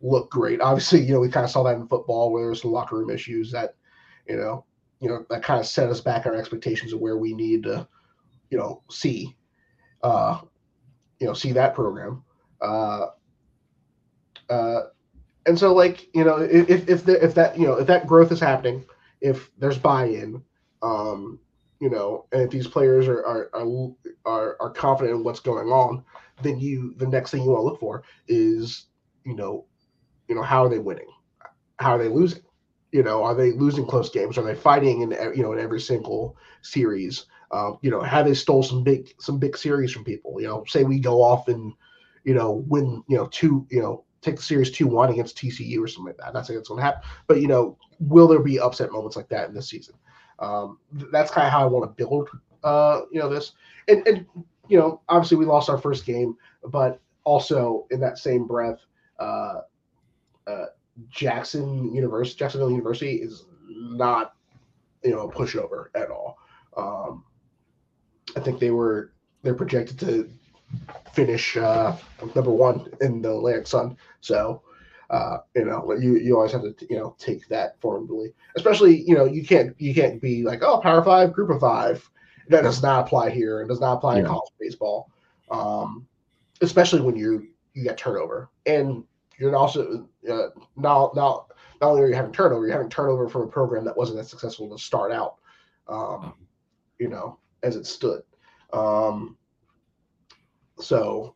look great. Obviously, you know, we kind of saw that in football where there's some locker room issues that, you know, you know, that kind of set us back our expectations of where we need to, you know, see, uh, you know, see that program. Uh, uh, and so like, you know, if, if, the, if that, you know, if that growth is happening, if there's buy-in, um, you know, and if these players are are, are are confident in what's going on, then you the next thing you want to look for is you know, you know how are they winning, how are they losing, you know, are they losing close games, are they fighting in you know in every single series, um, you know, have they stole some big some big series from people, you know, say we go off and you know win you know two you know take the series two one against TCU or something like that. I'm not saying it's going to happen, but you know, will there be upset moments like that in this season? Um, that's kind of how I want to build, uh, you know, this. And, and, you know, obviously we lost our first game, but also in that same breath, uh, uh, Jackson University, Jacksonville University is not, you know, a pushover at all. Um, I think they were they're projected to finish uh, number one in the Atlantic Sun. So uh, you know, you you always have to you know take that formally, especially you know you can't you can't be like oh Power Five, Group of Five. That does not apply here and does not apply yeah. in college baseball, um, especially when you you get turnover and you're also uh, not not not only are you having turnover, you're having turnover from a program that wasn't as successful to start out, um, you know, as it stood. Um, so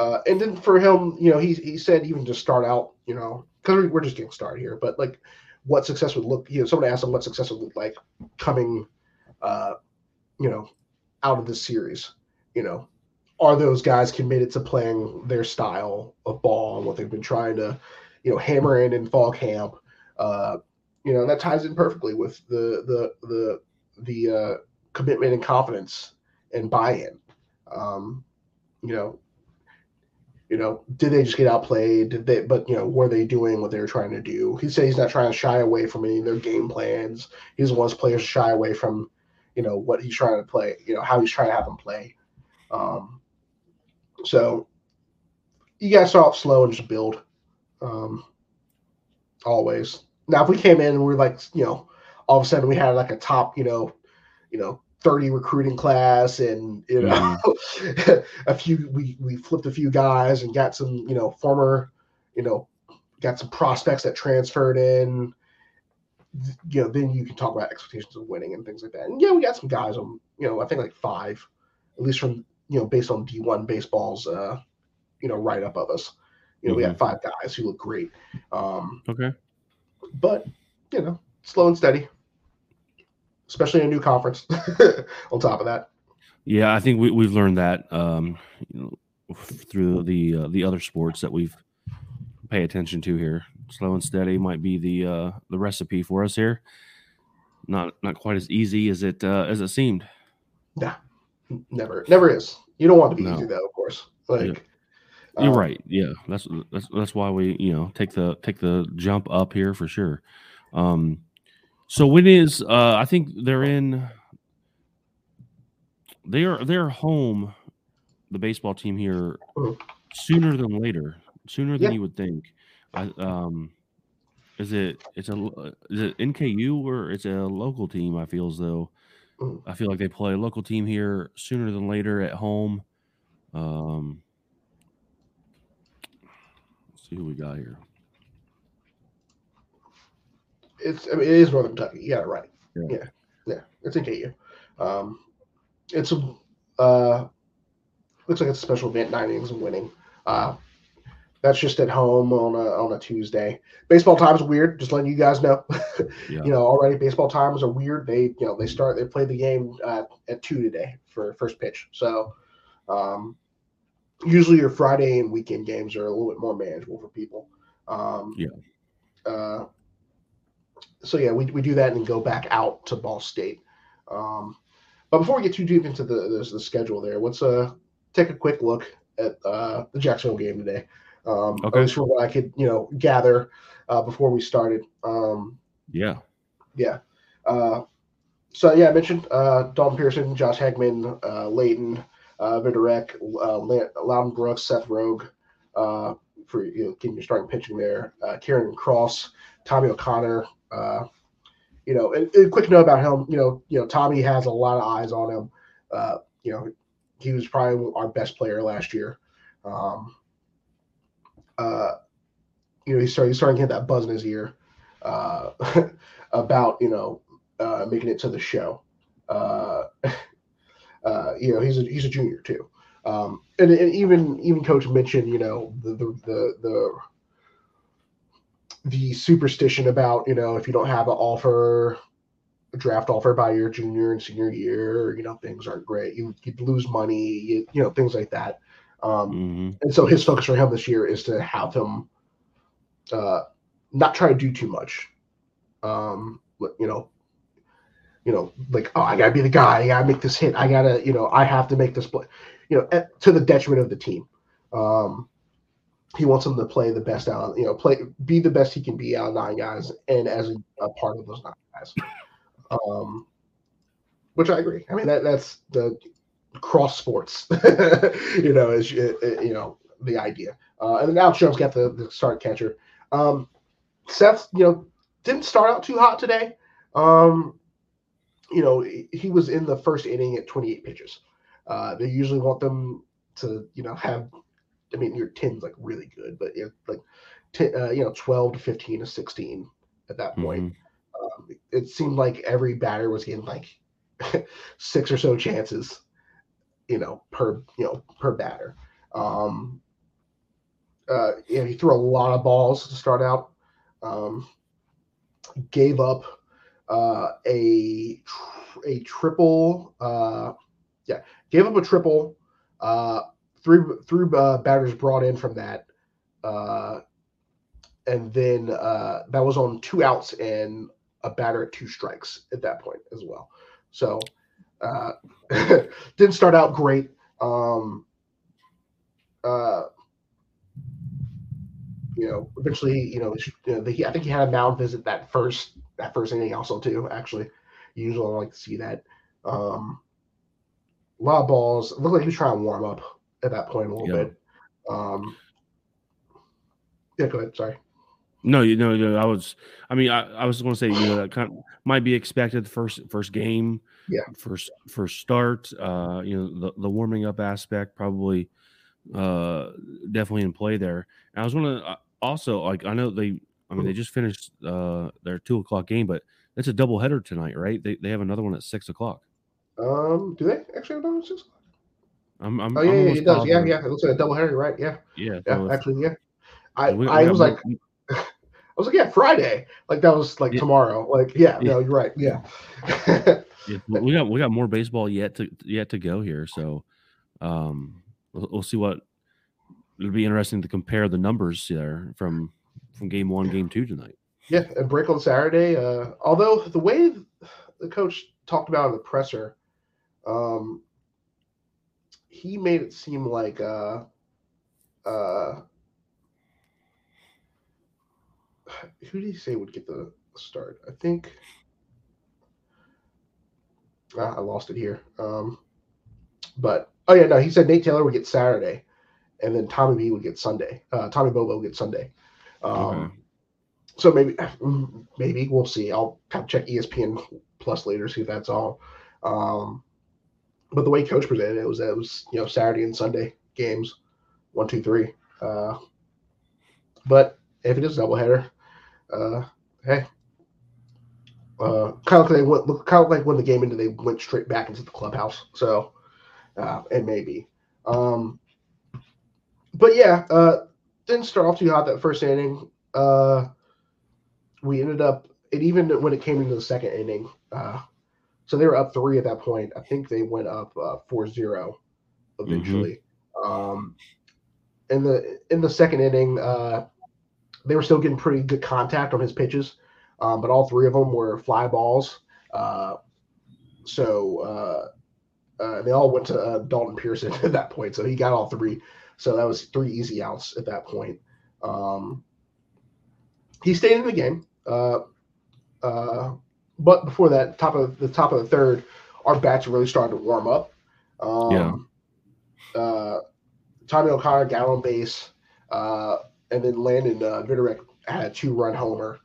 uh, and then for him, you know, he he said even to start out, you know, because we're just getting started here, but like what success would look, you know, somebody asked him what success would look like coming, uh, you know, out of this series. You know, are those guys committed to playing their style of ball and what they've been trying to, you know, hammer in in fall camp? Uh, you know, that ties in perfectly with the the the the uh, commitment and confidence and buy-in. Um, you know, you know, did they just get outplayed? Did they, but you know, were they doing what they were trying to do? He said he's not trying to shy away from any of their game plans. He doesn't want players to shy away from, you know, what he's trying to play, you know, how he's trying to have them play. Um, so you got to start off slow and just build. Um, always. Now, if we came in and we are like, you know, all of a sudden we had like a top, you know, you know, 30 recruiting class and you know mm. a few we we flipped a few guys and got some you know former you know got some prospects that transferred in. You know then you can talk about expectations of winning and things like that. And yeah we got some guys on you know i think like five at least from you know based on d1 baseball's uh you know right up of us. You know mm-hmm. we had five guys who look great. Um okay. but you know slow and steady especially in a new conference. on top of that, yeah, I think we, we've learned that um, you know, through the uh, the other sports that we've pay attention to here. Slow and steady might be the uh, the recipe for us here. Not not quite as easy as it uh, as it seemed. Yeah, never never is. You don't want to be no. easy though, of course. Like. Yeah. You're um, right. Yeah, that's that's that's why we you know take the take the jump up here for sure. Um, so when is uh I think they're in they're they're home the baseball team here sooner than later, sooner than yeah. you would think. I um is it it's a is it NKU or it's a local team I feel as though. I feel like they play a local team here sooner than later at home. Um let's see who we got here it's I mean, it is Northern Kentucky. You got it right. Yeah, yeah, yeah. it's NKU. Um, it's a uh, looks like it's a special event, nine innings and winning. Uh, that's just at home on a on a Tuesday. Baseball times weird. Just letting you guys know. Yeah. you know, already baseball times are weird. They you know they start they play the game uh, at two today for first pitch. So um, usually your Friday and weekend games are a little bit more manageable for people. Um, Yeah. Uh, so yeah, we, we do that and go back out to Ball State. Um, but before we get too deep into the the, the schedule, there, let's uh take a quick look at uh, the Jacksonville game today. Um, Okay. At least from what I could you know gather uh, before we started. Um, Yeah. yeah. Uh, so yeah, I mentioned uh, Dalton Pearson, Josh Hegman, uh, Leighton, uh, Vidarek, uh, Loudon Brooks, Seth Rogue, uh, for you know, getting your starting pitching there. Uh, Kieran Cross, Tommy O'Connor. Uh, you know, and, and quick note about him. You know, you know, Tommy has a lot of eyes on him. Uh, you know, he was probably our best player last year. Um, uh, you know, he started, he's starting to get that buzz in his ear uh, about you know uh, making it to the show. Uh, uh, you know, he's a he's a junior too, um, and, and even even coach mentioned you know the the the the, the superstition about you know if you don't have an offer a draft offer by your junior and senior year you know things aren't great you you lose money you, you know things like that um, hmm and so his focus for him this year is to have him uh, not try to do too much. Um, you know, you know, like oh, I gotta be the guy. I gotta make this hit. I gotta, you know, I have to make this play. You know, at, to the detriment of the team. Um, he wants him to play the best out. You know, play be the best he can be out of nine guys, and as a, part of those nine guys. Um, which I agree. I mean, that that's the cross sports, you know, is you know the idea. Uh, and then Alex Jones got the, the start catcher. Um, Seth, you know, didn't start out too hot today. Um, you know, he, he was in the first inning at 28 pitches. Uh, they usually want them to, you know, have. I mean, your 10's like really good, but you know, like, 10, uh, you know, 12 to 15 to 16 at that point. Um, it seemed like every batter was getting like six or so chances you know, per you know per batter. Um, uh, you know, he threw a lot of balls to start out. Um, gave up uh, a tr- a triple. Uh, yeah, gave up a triple. Uh, three three uh, batters brought in from that, uh, and then uh, that was on two outs and a batter at two strikes at that point as well. So uh, didn't start out great. Um, uh, you know, eventually, you know, the, I think he had a mound visit that first that first inning also too. Actually, usually I like to see that. Um, a lot of balls. It looked like he was trying to warm up at that point a little Yeah. bit. Um, yeah, go ahead. Sorry. No, you know, no, I was. I mean, I, I was going to say, you know, that kind of might be expected the first first game, Yeah. first first start. Uh, you know, the the warming up aspect probably, uh, definitely in play there. And I was going to also like, I know they, I mean, they just finished uh their two o'clock game, but it's a double header tonight, right? They they have another one at six o'clock. Um, do they actually have done six? I'm, I'm Oh I'm yeah, yeah, it does. Yeah, positive. yeah. It looks like a double header, right? Yeah, yeah. yeah. so actually, yeah. I we- we I got was like, I was like, yeah, Friday. Like that was like Yeah. tomorrow. Like, yeah, Yeah. no, you're right. Yeah. Yeah, we we got we got more baseball yet to yet to go here, so um, we'll, we'll see what it'll be interesting to compare the numbers there from from game one, game two tonight. yeah, and break on Saturday. Uh, although the way the coach talked about in the presser, um, he made it seem like uh, uh, who did he say would get the start? I think ah, I lost it here. Um, but oh yeah, no, he said Nate Taylor would get Saturday, and then Tommy B would get Sunday. Uh, Tommy Bobo would get Sunday. Um, Okay. So maybe, maybe we'll see. I'll have check ESPN Plus later see if that's all. Um, but the way Coach presented it was that it was you know Saturday and Sunday games, one, two, three. Uh, but if it is a doubleheader, uh, hey, uh, kind of like they went, kind of like when the game ended, they went straight back into the clubhouse. So uh, it may be. Um, but yeah, uh, didn't start off too hot that first inning. Uh, we ended up, and even when it came into the second inning, uh, so they were up three at that point. I think they went up uh, 4-0 eventually. Um, in the in the second inning, uh, they were still getting pretty good contact on his pitches, um, but all three of them were fly balls. Uh, so uh, uh, they all went to uh, Dalton Pearson at that point. So he got all three. So that was three easy outs at that point. Um, he stayed in the game. But before that, top of the top of the third, our bats really started to warm up. Um, uh, Tommy O'Connor got on base, uh, and then Landon uh, Vitorek had a two run homer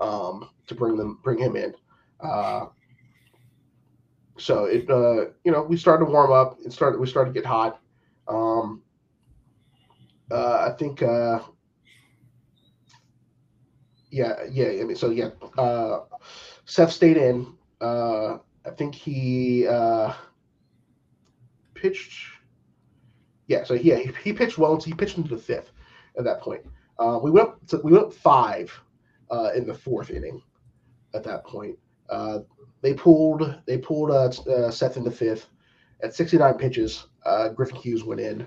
um, to bring them bring him in. Uh, so it uh, you know we started to warm up. It started we started to get hot. Um, uh, I think uh, yeah yeah I mean so yeah uh, Seth stayed in. Uh, I think he uh, pitched. Yeah, so yeah, he, he pitched well. He pitched into the fifth at that point. Uh, we went to, we went five uh, in the fourth inning. At that point, uh, they pulled they pulled uh, uh, Seth in the fifth at 69 pitches. Uh, Griffin Hughes went in,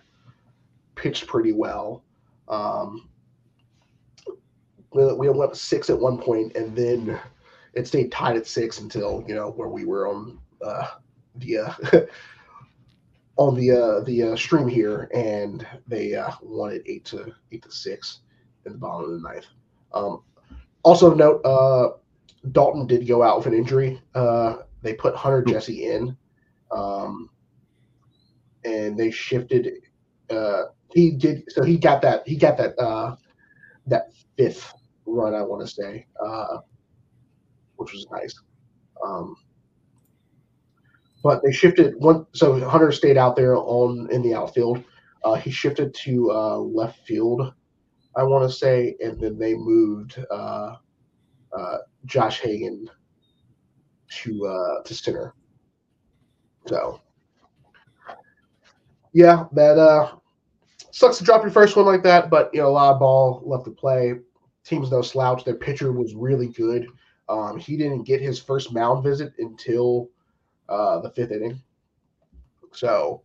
pitched pretty well. Um, we, we went six at one point, and then it stayed tied at six until you know where we were on uh, the uh, on the uh, the uh, stream here, and they uh, won it eight to eight to six in the bottom of the ninth. Um, also of note, uh, Dalton did go out with an injury. Uh, they put Hunter Jesse in, um, and they shifted. Uh, he did so he got that he got that uh, that fifth run I want to say, uh, which was nice. Um, but they shifted one. So Hunter stayed out there on in the outfield. Uh, he shifted to uh, left field, I want to say, and then they moved uh, uh, Josh Hagan to uh, to center. So yeah, that uh, sucks to drop your first one like that, but you know a lot of ball left to play. Team's no slouch. Their pitcher was really good. Um, he didn't get his first mound visit until uh, the fifth inning. So,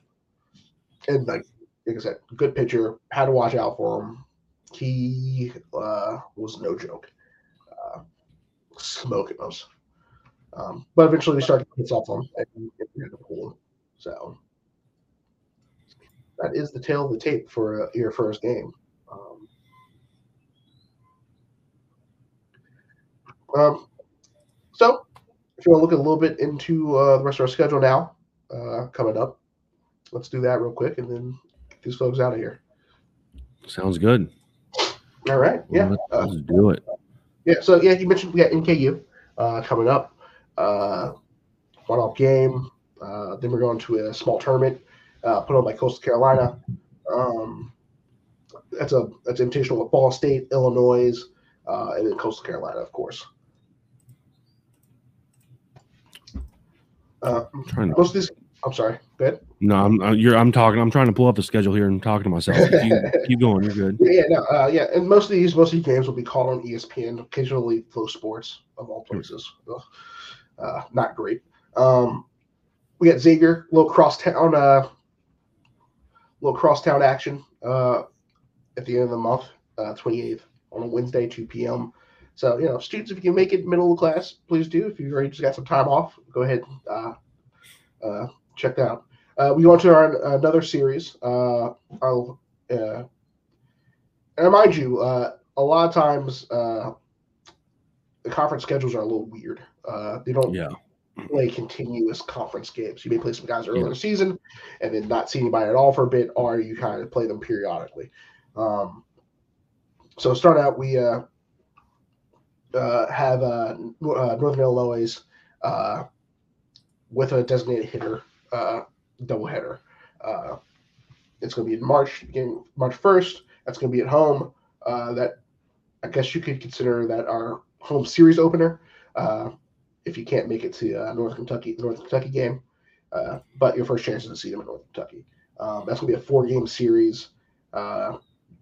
and like, like I said, good pitcher. Had to watch out for him. He uh, was no joke. Uh, smoking us. Um, but eventually we started to hits off him and we had to pull him. So that is the tail of the tape for uh, your first game. Um, um, if you want to look a little bit into uh, the rest of our schedule now, uh, coming up, let's do that real quick and then get these folks out of here. Sounds good. All right. Yeah. Let's, Uh, let's do it. yeah. So, yeah, you mentioned we got NKU uh, coming up. Uh, one off game. Uh, then we're going to a small tournament uh, put on by Coastal Carolina. Um, that's a that's invitational with Ball State, Illinois, uh, and then Coastal Carolina, of course. Uh, I'm trying to. most of these, I'm sorry. Go ahead. No, I'm uh, you're. I'm talking. I'm trying to pull up the schedule here and talking to myself. keep, keep going. You're good. Yeah, yeah, no, uh, yeah, and most of these, most of these games will be called on ESPN. Occasionally, FloSports of all places. Uh, not great. Um, we got Xavier, little crosstown, uh, little crosstown action uh, at the end of the month, uh, 28th on a Wednesday, 2 p.m. So, you know, students, if you can make it middle of class, please do. If you've already just got some time off, go ahead uh, uh, check that out. Uh, we go on to our another series. Uh, I'll, uh, and mind you, uh, a lot of times uh, the conference schedules are a little weird. Uh, they don't Yeah. play continuous conference games. You may play some guys early in the season and then not see anybody at all for a bit, or you kind of play them periodically. Um, so start out, we uh, have uh, uh, Northern Illinois uh, with a designated hitter uh, doubleheader. It's going to be in March, beginning March first. That's going to be at home. That I guess you could consider that our home series opener. If you can't make it to North Kentucky, North Kentucky game, but your first chance is to see them in North Kentucky. Um, that's going to be a four-game series.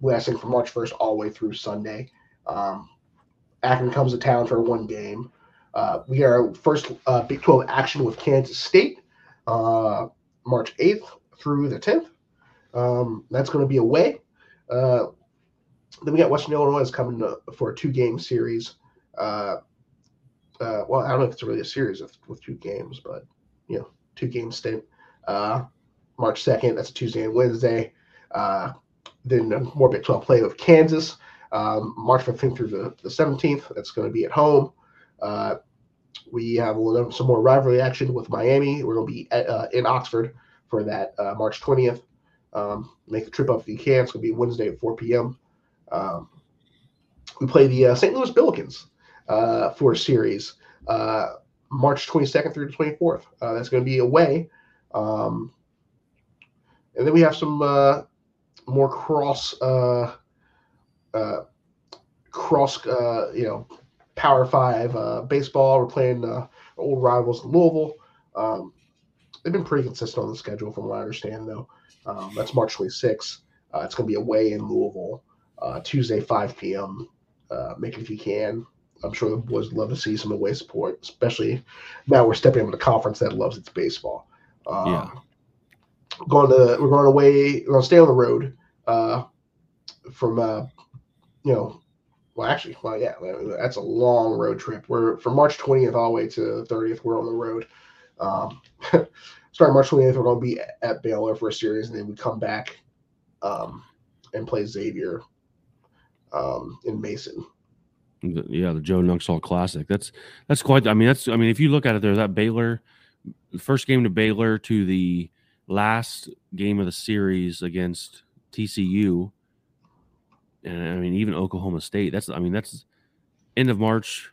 Lasting from March 1st all the way through Sunday. Um, Akron comes to town for one game. Uh, we are first uh, Big 12 action with Kansas State, uh, March 8th through the 10th. Um, that's going to be away. Uh, then we got Western Illinois is coming to, for a two game series. Uh, uh, well, I don't know if it's really a series with, with two games, but you know, two game stint. March 2nd, that's Tuesday and Wednesday. Then more Big 12 play with Kansas, um, March 15th through the, the 17th. That's going to be at home. Uh, we have a little, some more rivalry action with Miami. We're going to be at, uh, in Oxford for that uh, March 20th. Um, make the trip up if you can. It's going to be Wednesday at 4 p.m. Um, we play the uh, St. Louis Billikens uh, for a series uh, March 22nd through the 24th. Uh, that's going to be away. Um, and then we have some more cross, uh, cross, uh, you know, Power Five uh, baseball. We're playing uh, old rivals in Louisville. Um, they've been pretty consistent on the schedule, from what I understand, though. Um, that's March 26th. Uh, it's going to be away in Louisville, uh, Tuesday, 5 p.m. Uh, make it if you can. I'm sure the boys would love to see some away support, especially now we're stepping into a conference that loves its baseball. Um, Yeah. Going to we're going away. We're going to stay on the road uh, from uh, you know. Well, actually, well, yeah, that's a long road trip. We're from March 20th all the way to 30th. We're on the road. Um, starting March 20th, we're going to be at Baylor for a series, and then we come back um, and play Xavier um, in Mason. Yeah, the Joe Nuxhall Classic. That's that's quite. I mean, that's. I mean, if you look at it, there that Baylor first game to Baylor to the last game of the series against TCU, and I mean even Oklahoma State. That's. I mean, that's end of March,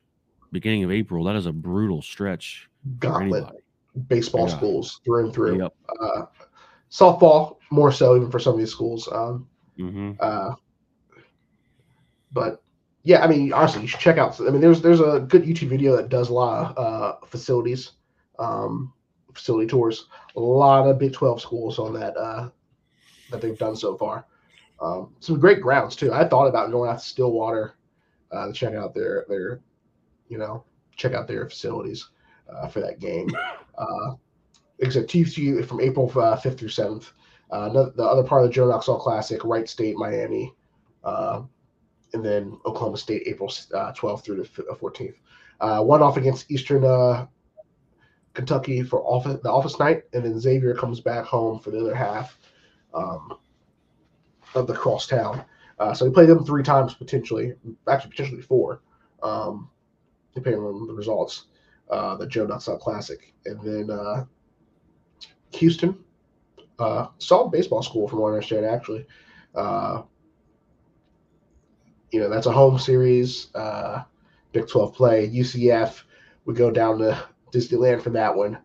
beginning of April. That is a brutal stretch for Gauntlet baseball Yeah. schools through and through. Yep. Uh, softball more so even for some of these schools. Um, hmm uh, but yeah, I mean, honestly, you should check out. I mean, there's there's a good YouTube video that does a lot of uh, facilities, um, facility tours. A lot of Big Twelve schools on that uh, that they've done so far. Um, some great grounds too. I thought about going out to Stillwater uh, to check out their their, you know, check out their facilities uh, for that game. Uh, except TCU from April uh, fifth through seventh. Uh, the other part of the Joe Nuxhall Classic, Wright State, Miami, uh, and then Oklahoma State, April uh, 12th through the 14th. Uh, one off against Eastern uh, Kentucky for office, the office night, and then Xavier comes back home for the other half um, of the crosstown. Uh, so we play them three times potentially, actually potentially four, um, depending on the results. Uh, the Joe Nuxhall Classic, and then uh, Houston, uh, solid baseball school from what I understand. Actually, uh, you know that's a home series, uh, Big Twelve play. UCF, we go down to Disneyland for that one.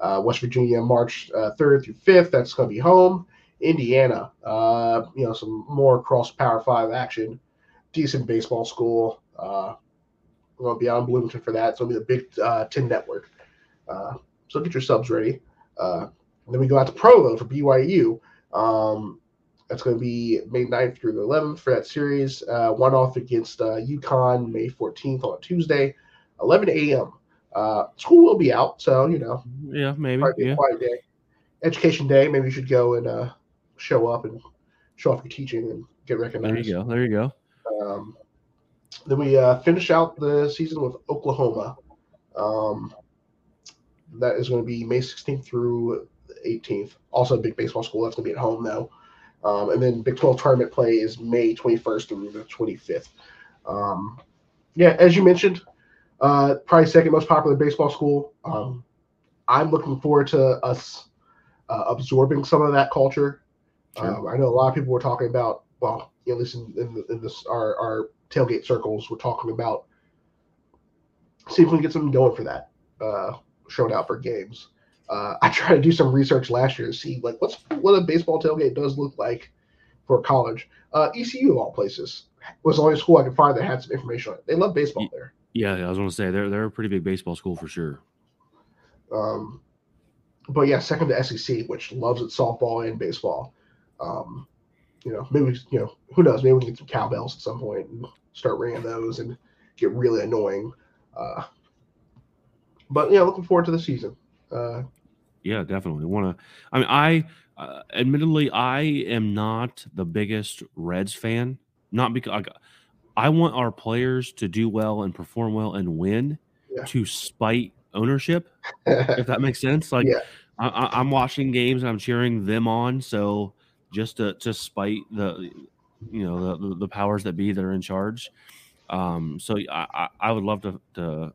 Uh, West Virginia, March uh, third through fifth. That's going to be home. Indiana, uh, you know, some more cross Power Five action. Decent baseball school. Uh, we're going to be in Bloomington for that. So to be the Big uh, Ten Network. Uh, so get your subs ready. Uh, then we go out to Provo for BYU. Um, that's going to be May 9th through the 11th for that series. Uh, one off against uh, UConn May 14th on a Tuesday, 11 a.m. Uh, school will be out, so you know, Yeah, maybe. Yeah. a quiet day. Education day, maybe you should go and uh, show up and show off your teaching and get recognized. There you go. There you go. Um, then we uh, finish out the season with Oklahoma. Um, that is going to be May 16th through 18th. Also, a big baseball school. That's going to be at home, though. Um, and then Big 12 tournament play is May 21st through the 25th. Um, yeah, as you mentioned, uh, probably second most popular baseball school. Um, I'm looking forward to us uh, absorbing some of that culture. Sure. Um, I know a lot of people were talking about, well, at least listen in, the, in this our, our tailgate circles, we're talking about see if we can get something going for that, uh, showing out for games. Uh, I tried to do some research last year to see like what's what a baseball tailgate does look like for college. Uh, ECU of all places was the only school I could find that had some information on it. They love baseball there. Yeah, I was going to say they're they're a pretty big baseball school for sure. Um, but yeah, second to SEC, which loves its softball and baseball. Um, you know, maybe you know, who knows? Maybe we can get some cowbells at some point and start ringing those and get really annoying. Uh, but yeah, looking forward to the season. Uh, Yeah, definitely. Want to? I mean, I uh, admittedly I am not the biggest Reds fan. Not because I, I want our players to do well and perform well and win Yeah. to spite ownership. if that makes sense. Like Yeah. I, I, I'm watching games and I'm cheering them on. So just to to spite the you know the, the, powers that be that are in charge. Um, so I, I, would love to, to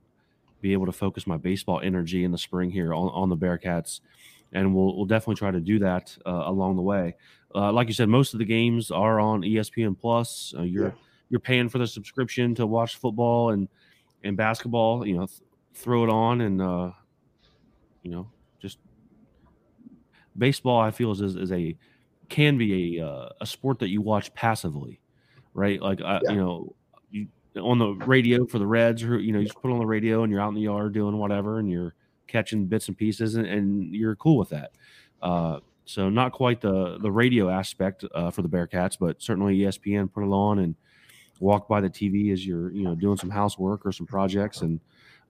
be able to focus my baseball energy in the spring here on, on the Bearcats, and we'll we'll definitely try to do that uh, along the way. Uh, like you said, most of the games are on ESPN Plus. Uh, you're Yeah. you're paying for the subscription to watch football and and basketball. You know, th- throw it on and uh, you know just baseball. I feel is, is a can be a uh, a sport that you watch passively, right? Like I, Yeah. you know, you on the radio for the Reds, or you know, you just put on the radio and you're out in the yard doing whatever, and you're catching bits and pieces, and, and you're cool with that. Uh, so not quite the the radio aspect uh, for the Bearcats, but certainly ESPN put it on and walk by the TV as you're you know doing some housework or some projects and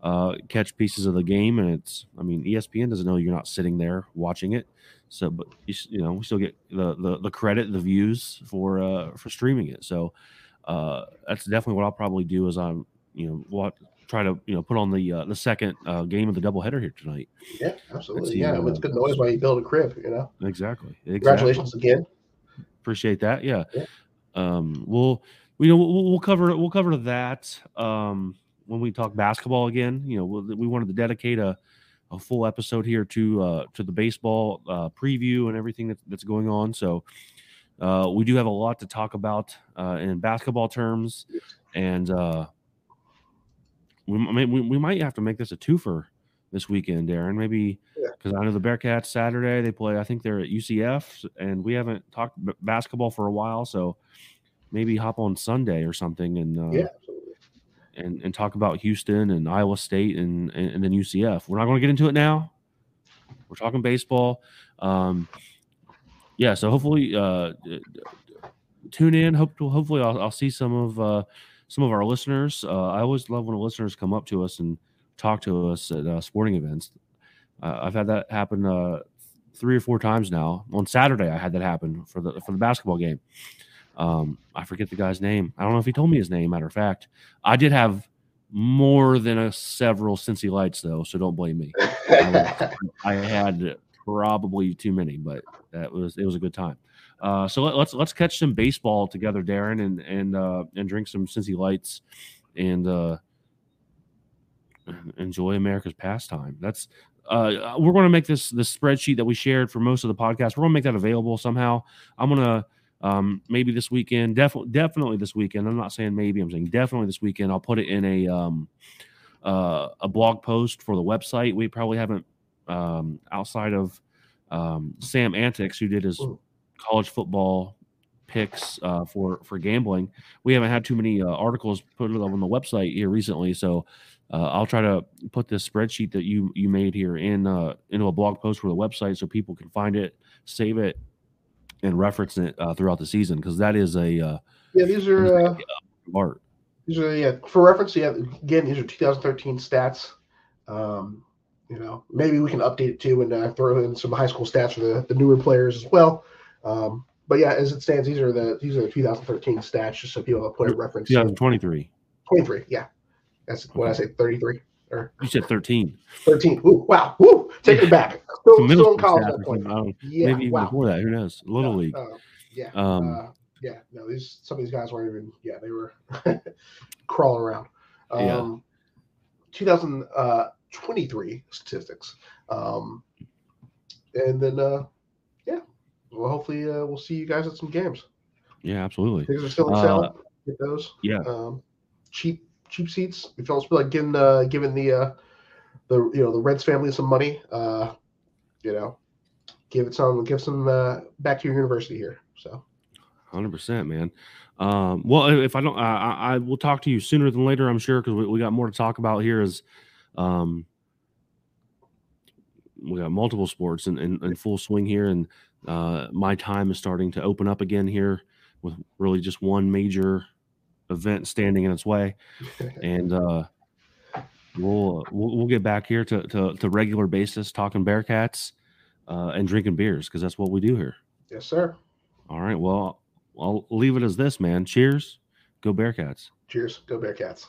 uh, catch pieces of the game. And it's I mean ESPN doesn't know you're not sitting there watching it. So, but you, you know we still get the, the the credit, the views for uh, for streaming it. So uh, that's definitely what I'll probably do. Is I'm you know what try to you know put on the uh, the second uh, game of the doubleheader here tonight. yeah, absolutely. see, Yeah, uh, it's good noise while you build a crib. You know, Exactly. exactly. congratulations again. appreciate that yeah, Yeah. um we'll we know we'll, we'll cover we'll cover that um when we talk basketball again you know we wanted to dedicate a, a full episode here to uh to the baseball uh preview and everything that, that's going on so uh we do have a lot to talk about uh in basketball terms and uh we, I mean, we, we might have to make this a twofer this weekend Darin maybe Yeah. because I know the Bearcats Saturday they play. I think they're at UCF, and we haven't talked b- basketball for a while, so maybe hop on Sunday or something and uh, Yeah. And and talk about Houston and Iowa State and and, and then UCF. We're not going to get into it now. We're talking baseball. Um, yeah, so hopefully uh, tune in. Hope hopefully I'll, I'll see some of uh, some of our listeners. Uh, I always love when listeners come up to us and talk to us at uh, sporting events. Uh, I've had that happen uh, three or four times now. On Saturday, I had that happen for the for the basketball game. Um, I forget the guy's name. I don't know if he told me his name. Matter of fact, I did have more than a several Cincy lights though, so don't blame me. I, I had probably too many, but that was it was a good time. Uh, so let, let's let's catch some baseball together, Darin, and and uh, and drink some Cincy lights, and uh, enjoy America's pastime. That's uh, we're going to make this this spreadsheet that we shared for most of the podcast. We're going to make that available somehow. I'm going to um, maybe this weekend, definitely definitely this weekend. I'm not saying maybe. I'm saying definitely this weekend. I'll put it in a um, uh, a blog post for the website. We probably haven't um, outside of um, Sam Antics, who did his Mm. college football picks uh, for for gambling. We haven't had too many uh, articles put up on the website here recently, so uh, I'll try to put this spreadsheet that you you made here in uh, into a blog post for the website so people can find it, save it, and reference it uh, throughout the season because that is a uh, Yeah, these are uh, art. these are yeah for reference. Yeah, again, these are 2013 stats. Um, you know, maybe we can update it too and uh, throw in some high school stats for the, the newer players as well. Um, but yeah, as it stands, these are the these are the 2013 stats, just so people have a point of reference. 2023. 23, yeah, that's what I say, 33 or You said 13. 13. Ooh, wow, woo, take it back. Still, still in college at that point. something. I don't- Yeah, maybe even wow. before that. Who knows? Little Uh, league. uh, yeah. Um, uh, yeah. No, these some of these guys weren't even. Yeah, they were crawling around. Um, Yeah. 2023 statistics. Um, and then, uh, yeah. Well, hopefully, uh, we'll see you guys at some games. Yeah, absolutely. Things are still in Uh, sale. Get those. yeah. Um, cheap, cheap seats. If y'all like giving, uh, giving the, uh, the you know the Reds family some money, uh, you know, give it some, give some uh, back to your university here. So. Hundred percent, man. Um, well, if I don't, I, I will talk to you sooner than later. I'm sure because we, we got more to talk about here. Is um, we got multiple sports in, in, in full swing here, and uh, my time is starting to open up again here with really just one major event standing in its way, and uh, we'll, we'll we'll get back here to to, to regular basis talking Bearcats uh, and drinking beers because that's what we do here. Yes, sir. All right, well I'll leave it as this, man. Cheers, go Bearcats. Cheers. Go Bearcats.